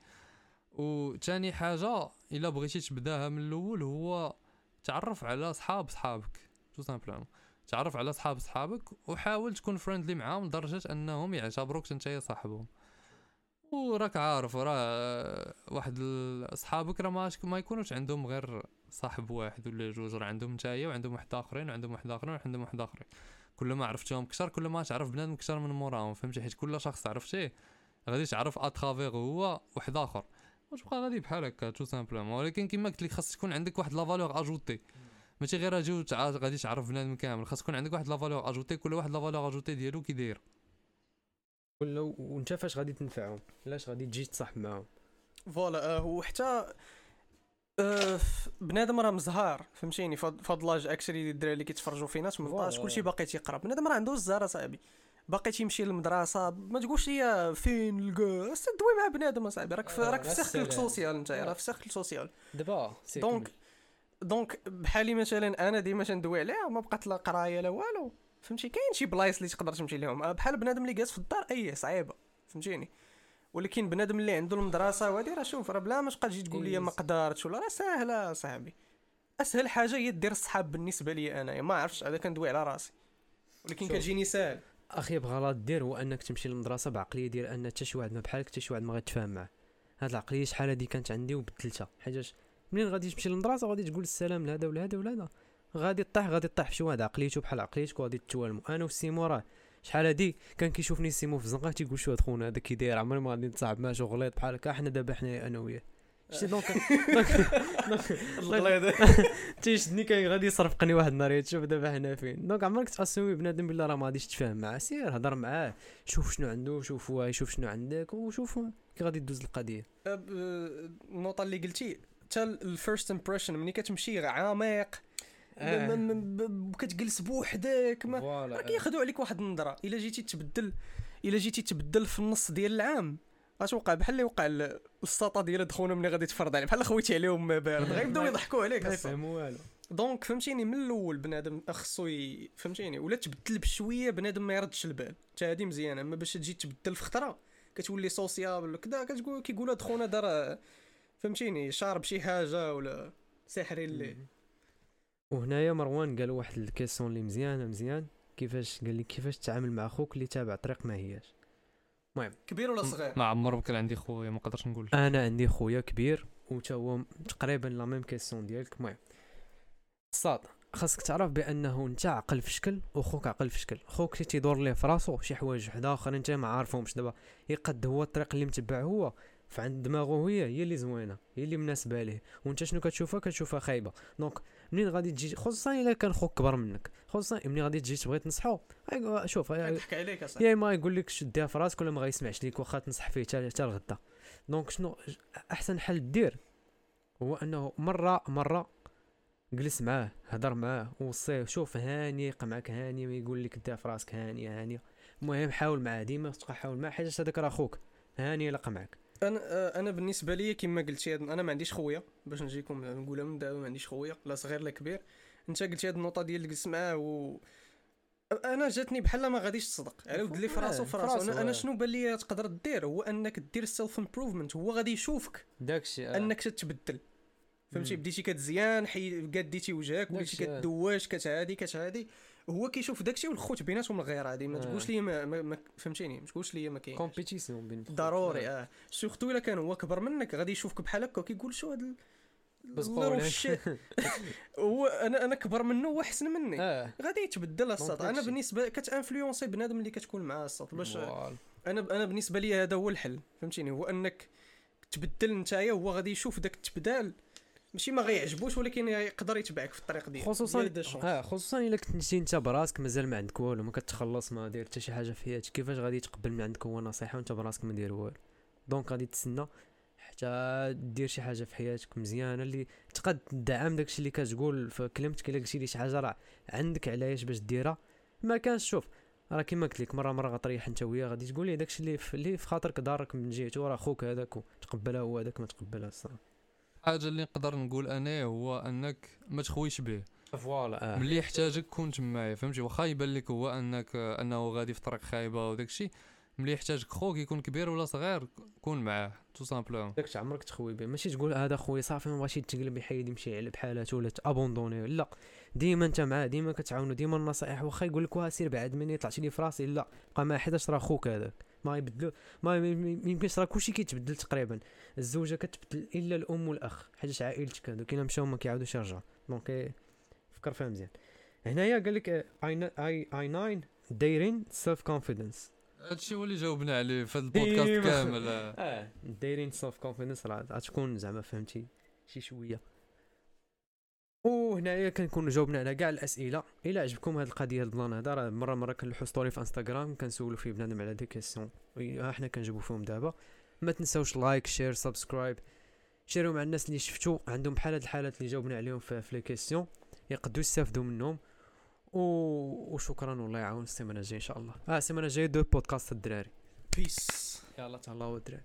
وثاني حاجة إلا بغيتي تبداها من الأول هو تعرف على صحاب صحابك. tout simplement تعرف على صحاب صحابك وحاول تكون friendly معاهم لدرجة أنهم يعتبروك أنت صاحبهم. وراك عارف راه واحد ال- صحابك راه ما يكونوش عندهم غير صاحب واحد ولا جوج راه عندهم نتايا وعندهم واحد آخرين وعندهم واحد آخرين وعندهم واحد آخرين. كل ما عرفتهم كثر كل ما تعرف بنادم كثر من موراهم فهمتي؟ حيت كل شخص عرفتيه غادي تعرف à travers هو واحد آخر. وتبقى غادي بحال هكا tout simplement ولكن كما قلت لك خاص تكون عندك واحد la valeur ajoutée ماشي غير أجي غادي تعرف بنادم كامل. خاص تكون عندك واحد la valeur ajoutée كل واحد la valeur ajoutée ديالو كي داير ولا وانت فاش غادي تنفعهم علاش غادي تجي تصاحب معاهم؟ voilà آه، وحتى آه، بنادم راه مزهار فهمتيني؟ فهاد فهاد l'âge actually الدراري اللي كيتفرجوا فينا ما بقاش voilà. كلشي باقي تيقرا. بنادم راه عنده الزهر صاحبي باقي تيمشي للمدرسة ما تقولش لي فين نلقى دوي مع بنادم أصاحبي. راك في آه، راك في cercle. social انت راه في cercle social. دابا donc donc بحالي مثلا أنا ديما تندوي عليها ما بقات لا قراية لا والو. فهمتي؟ كاين شي بلايص اللي تقدر تمشي لهم آه، بحال بنادم اللي جالس في الدار أي صعيبة. فهمتيني؟ ولكن بنادم اللي عنده المدرسة وهادي راه شوف راه بلا ما تبقى تجي تقول لي ما قدرتش ولا راه ساهلة صاحبي. أسهل حاجة هي دير الصحاب بالنسبة لي انايا ما عرفتش هذا كندوي على راسي. ولكن. كتجيني ساهل. أخي بغا لا دير هو أنك تمشي للمدرسة بعقلية ديال أن حتى شي واحد ما بحالك حتى شي واحد ما غيتفاهم معاه. هاد العقلية شحال هادي كانت عندي وبدلتها. حيتاش منين غادي تمشي للمدرسة غادي تقول السلام لهذا ولا هذا ولا هذا غادي طيح غادي طيح. في شي واحد عقليته بحال عقليتك وغادي تتوالموا أنا وسيمو راه شحال هادي كان كيشوفني سيمو في الزنقه تيقول شو هاد خونا هذا كي داير عمري ما غادي نتصاحب معاه شو غليظ بحال هكا. حنا دابا حنا أنا وياه. شتي donc الغليظ. تيشدني كان غادي يصرفقني واحد النهار تشوف دابا حنا فين. donc عمرك t'assumer بنادم بلا راه ما غاديش تفاهم معاه. سير هضر معاه شوف شنو عنده شوف هو يشوف شنو عندك وشوف كي غادي دوز القضية. النقطة اللي قلتي حتى ال first impression ملي كتمشي عميق آه. كتجلس بوحدك ما فوالا راه كياخذوا عليك واحد النظرة. إلا جيتي تبدل إلا جيتي تبدل في النص ديال العام. غتوقع بحال اللي وقع الساطا ديال دخونا ملي غادي تفرض عليه. بحال خويتي عليهم ما بارد. غيبداو يضحكوا عليك ما أصاً. يفهموا والو. دونك فهمتيني من الأول بنادم خصو فهمتيني ولا تبدل بشوية بنادم ما يردش البال. حتى هادي مزيانة. أما باش تجي تبدل في خطرة كتولي سوسيابل وكذا كتقول كيقولوا هاد خونا دار فهمتيني شارب شي حاجة ولا ساحري اللي. وهنايا مروان قال واحد ال question اللي مزيانه مزيان. كيفاش؟ قال لي كيفاش تتعامل مع أخوك اللي تابع طريق ما هياش. كبير ولا صغير؟ ما عمر كان عندي خويا ما نقدرش نقول. أنا عندي خويا كبير وتا هو تقريبا la même question ديالك. المهم. صاد خاصك تعرف بأنه أنت عقل في شكل وخوك عقل في شكل. خوك تيدور ليه في راسو شي حوايج وحدة آخرين انت ما عارفهمش. دابا يقد هو الطريق اللي متبع هو. فعند دماغه هي هي اللي زوينة هي اللي مناسبة ليه. وانت شنو كتشوفها؟ كتشوفها خايبة. donc منين غادي تجي؟ خصوصا إلا كان خوك كبر منك. خصوصا منين غادي تجي تبغي تنصحو؟ شوف يضحك عليك يا إما يقول لك ديها في راسك ولا ما غيسمعش ليك واخا تنصح فيه حتى الغدا. donc شنو؟ أحسن حل دير هو أنه مرة مرة جلس معاه هضر معاه وصيه شوف هاني يقع معاك هاني ما يقول لك ديها في راسك هاني هاني. المهم حاول معاه ديما تبقى حاول معاه حيت هذاك راه خوك هاني لقى معاك. أنا آه، أنا بالنسبة لي كما قلتي أنا ما عنديش خويا باش نجيكم نقولها من دابا ما عنديش خويا لا صغير لا كبير. أنت قلتي هاد النقطة ديال الجلس معاه و أنا جاتني بحال ما غاديش تصدق. على ود لي في راسو في في راسو راسو، أنا, أنا آه. شنو بان لي تقدر دير؟ هو أنك دير self improvement هو غادي يشوفك داكشي أنك تتبدل. فهمتي. بديتي كتزيان حي قديتي وجهك وليتي آه. كدواش كتعادي كتعادي هو كيشوف داكشي والخوت بيناتهم الغير عادي ما آه. تقولش لي ما, ما, فهمتيني ما تقولش لي ما كاينش compétition بين. ضروري آه surtout إلا كان هو كبر منك غادي يشوفك بحال هكا وكيقول شو والشي. هو أنا أنا كبر منه هو أحسن مني آه غادي يتبدل الساط أنا. بالنسبة كت influencer بنادم اللي كتكون معاه الساط باش. أنا أنا بالنسبة لي هذا هو الحل فهمتيني هو أنك تبدل نتايا هو غادي يشوف داك التبدال ماشي ما غيعجبوش ولكن يقدر يتبعك في الطريق ديالك خصوصا دي. آه خصوصا إلا كنتي أنت براسك مازال ما عندك والو ما كتخلص ما داير حتى شي حاجة في حياتك. كيفاش غادي تقبل من عندك هو نصيحة وأنت براسك ما داير والو؟ donc غادي تسنى حتى دير شي حاجة في حياتك مزيانة اللي تقد تدعم داكشي اللي كتقول في كلمتك الا قلتي لي شي حاجة راه عندك علاش باش ديرها. ما كانش شوف راه كيما قلت لك مرة مرة غطريح أنت وياه غادي تقول ليه داكشي اللي في اللي في خاطرك دارك من جهته راه خوك هذاك تقبلها هو هذاك ما تقبلها الصراحه الحاجة اللي نقدر نقول أنا هو أنك ما تخويش به. voilà ملي يحتاجك كون تمايا فهمتي؟ واخا يبان لك هو أنك أنه غادي في طريق خايبة وداك الشيء ملي يحتاجك خوك يكون كبير ولا صغير كون معاه tout simplement داك عمرك تخوي به. ماشي تقول هذا خويا صافي ما بغاش يتقلب يحيد يمشي على بحالاته ولا ت abandonner. لا. ديما أنت معاه ديما كتعاونو ديما النصائح. واخا يقول لك سير بعد مني طلعتي لي في راسي لا. بقى مع حداش راه خوك هذاك؟ ما يبدلو ما يمكنش راه كلشي كيتبدل تقريبا. الزوجة كتبدل إلا الأم والأخ حيتاش عائلتك هادو كاين مشاو ما كيعاودوش يرجعوا donc إيه، فكر فيها مزيان. هنايا قال لك اي اي اي 9 دايرين self confidence هادشي هو اللي جاوبنا عليه في هذا البودكاست. كامل. آه. آه دايرين self confidence راه غتكون زعما فهمتي شي شوية. وهنايا كنكونوا جاوبنا على كاع الأسئلة. إلا عجبكم هذه القضية ال plan هذا راه مرة مرة كنلوحوا story في انستغرام كنسولوا فيه بنادم على des questions ها حنا كنجاوبوا فيهم دابا. ما تنساوش like share subscribe شيروا مع الناس اللي شفتوا عندهم بحال هاد الحالات اللي جاوبنا عليهم في, في les questions يقدروا يستافدوا منهم. و... وشكرا والله يعاون السيمانة الجاية إن شاء الله. آه السيمانة الجاية deux podcasts الدراري. peace يلا تهلاو الدراري.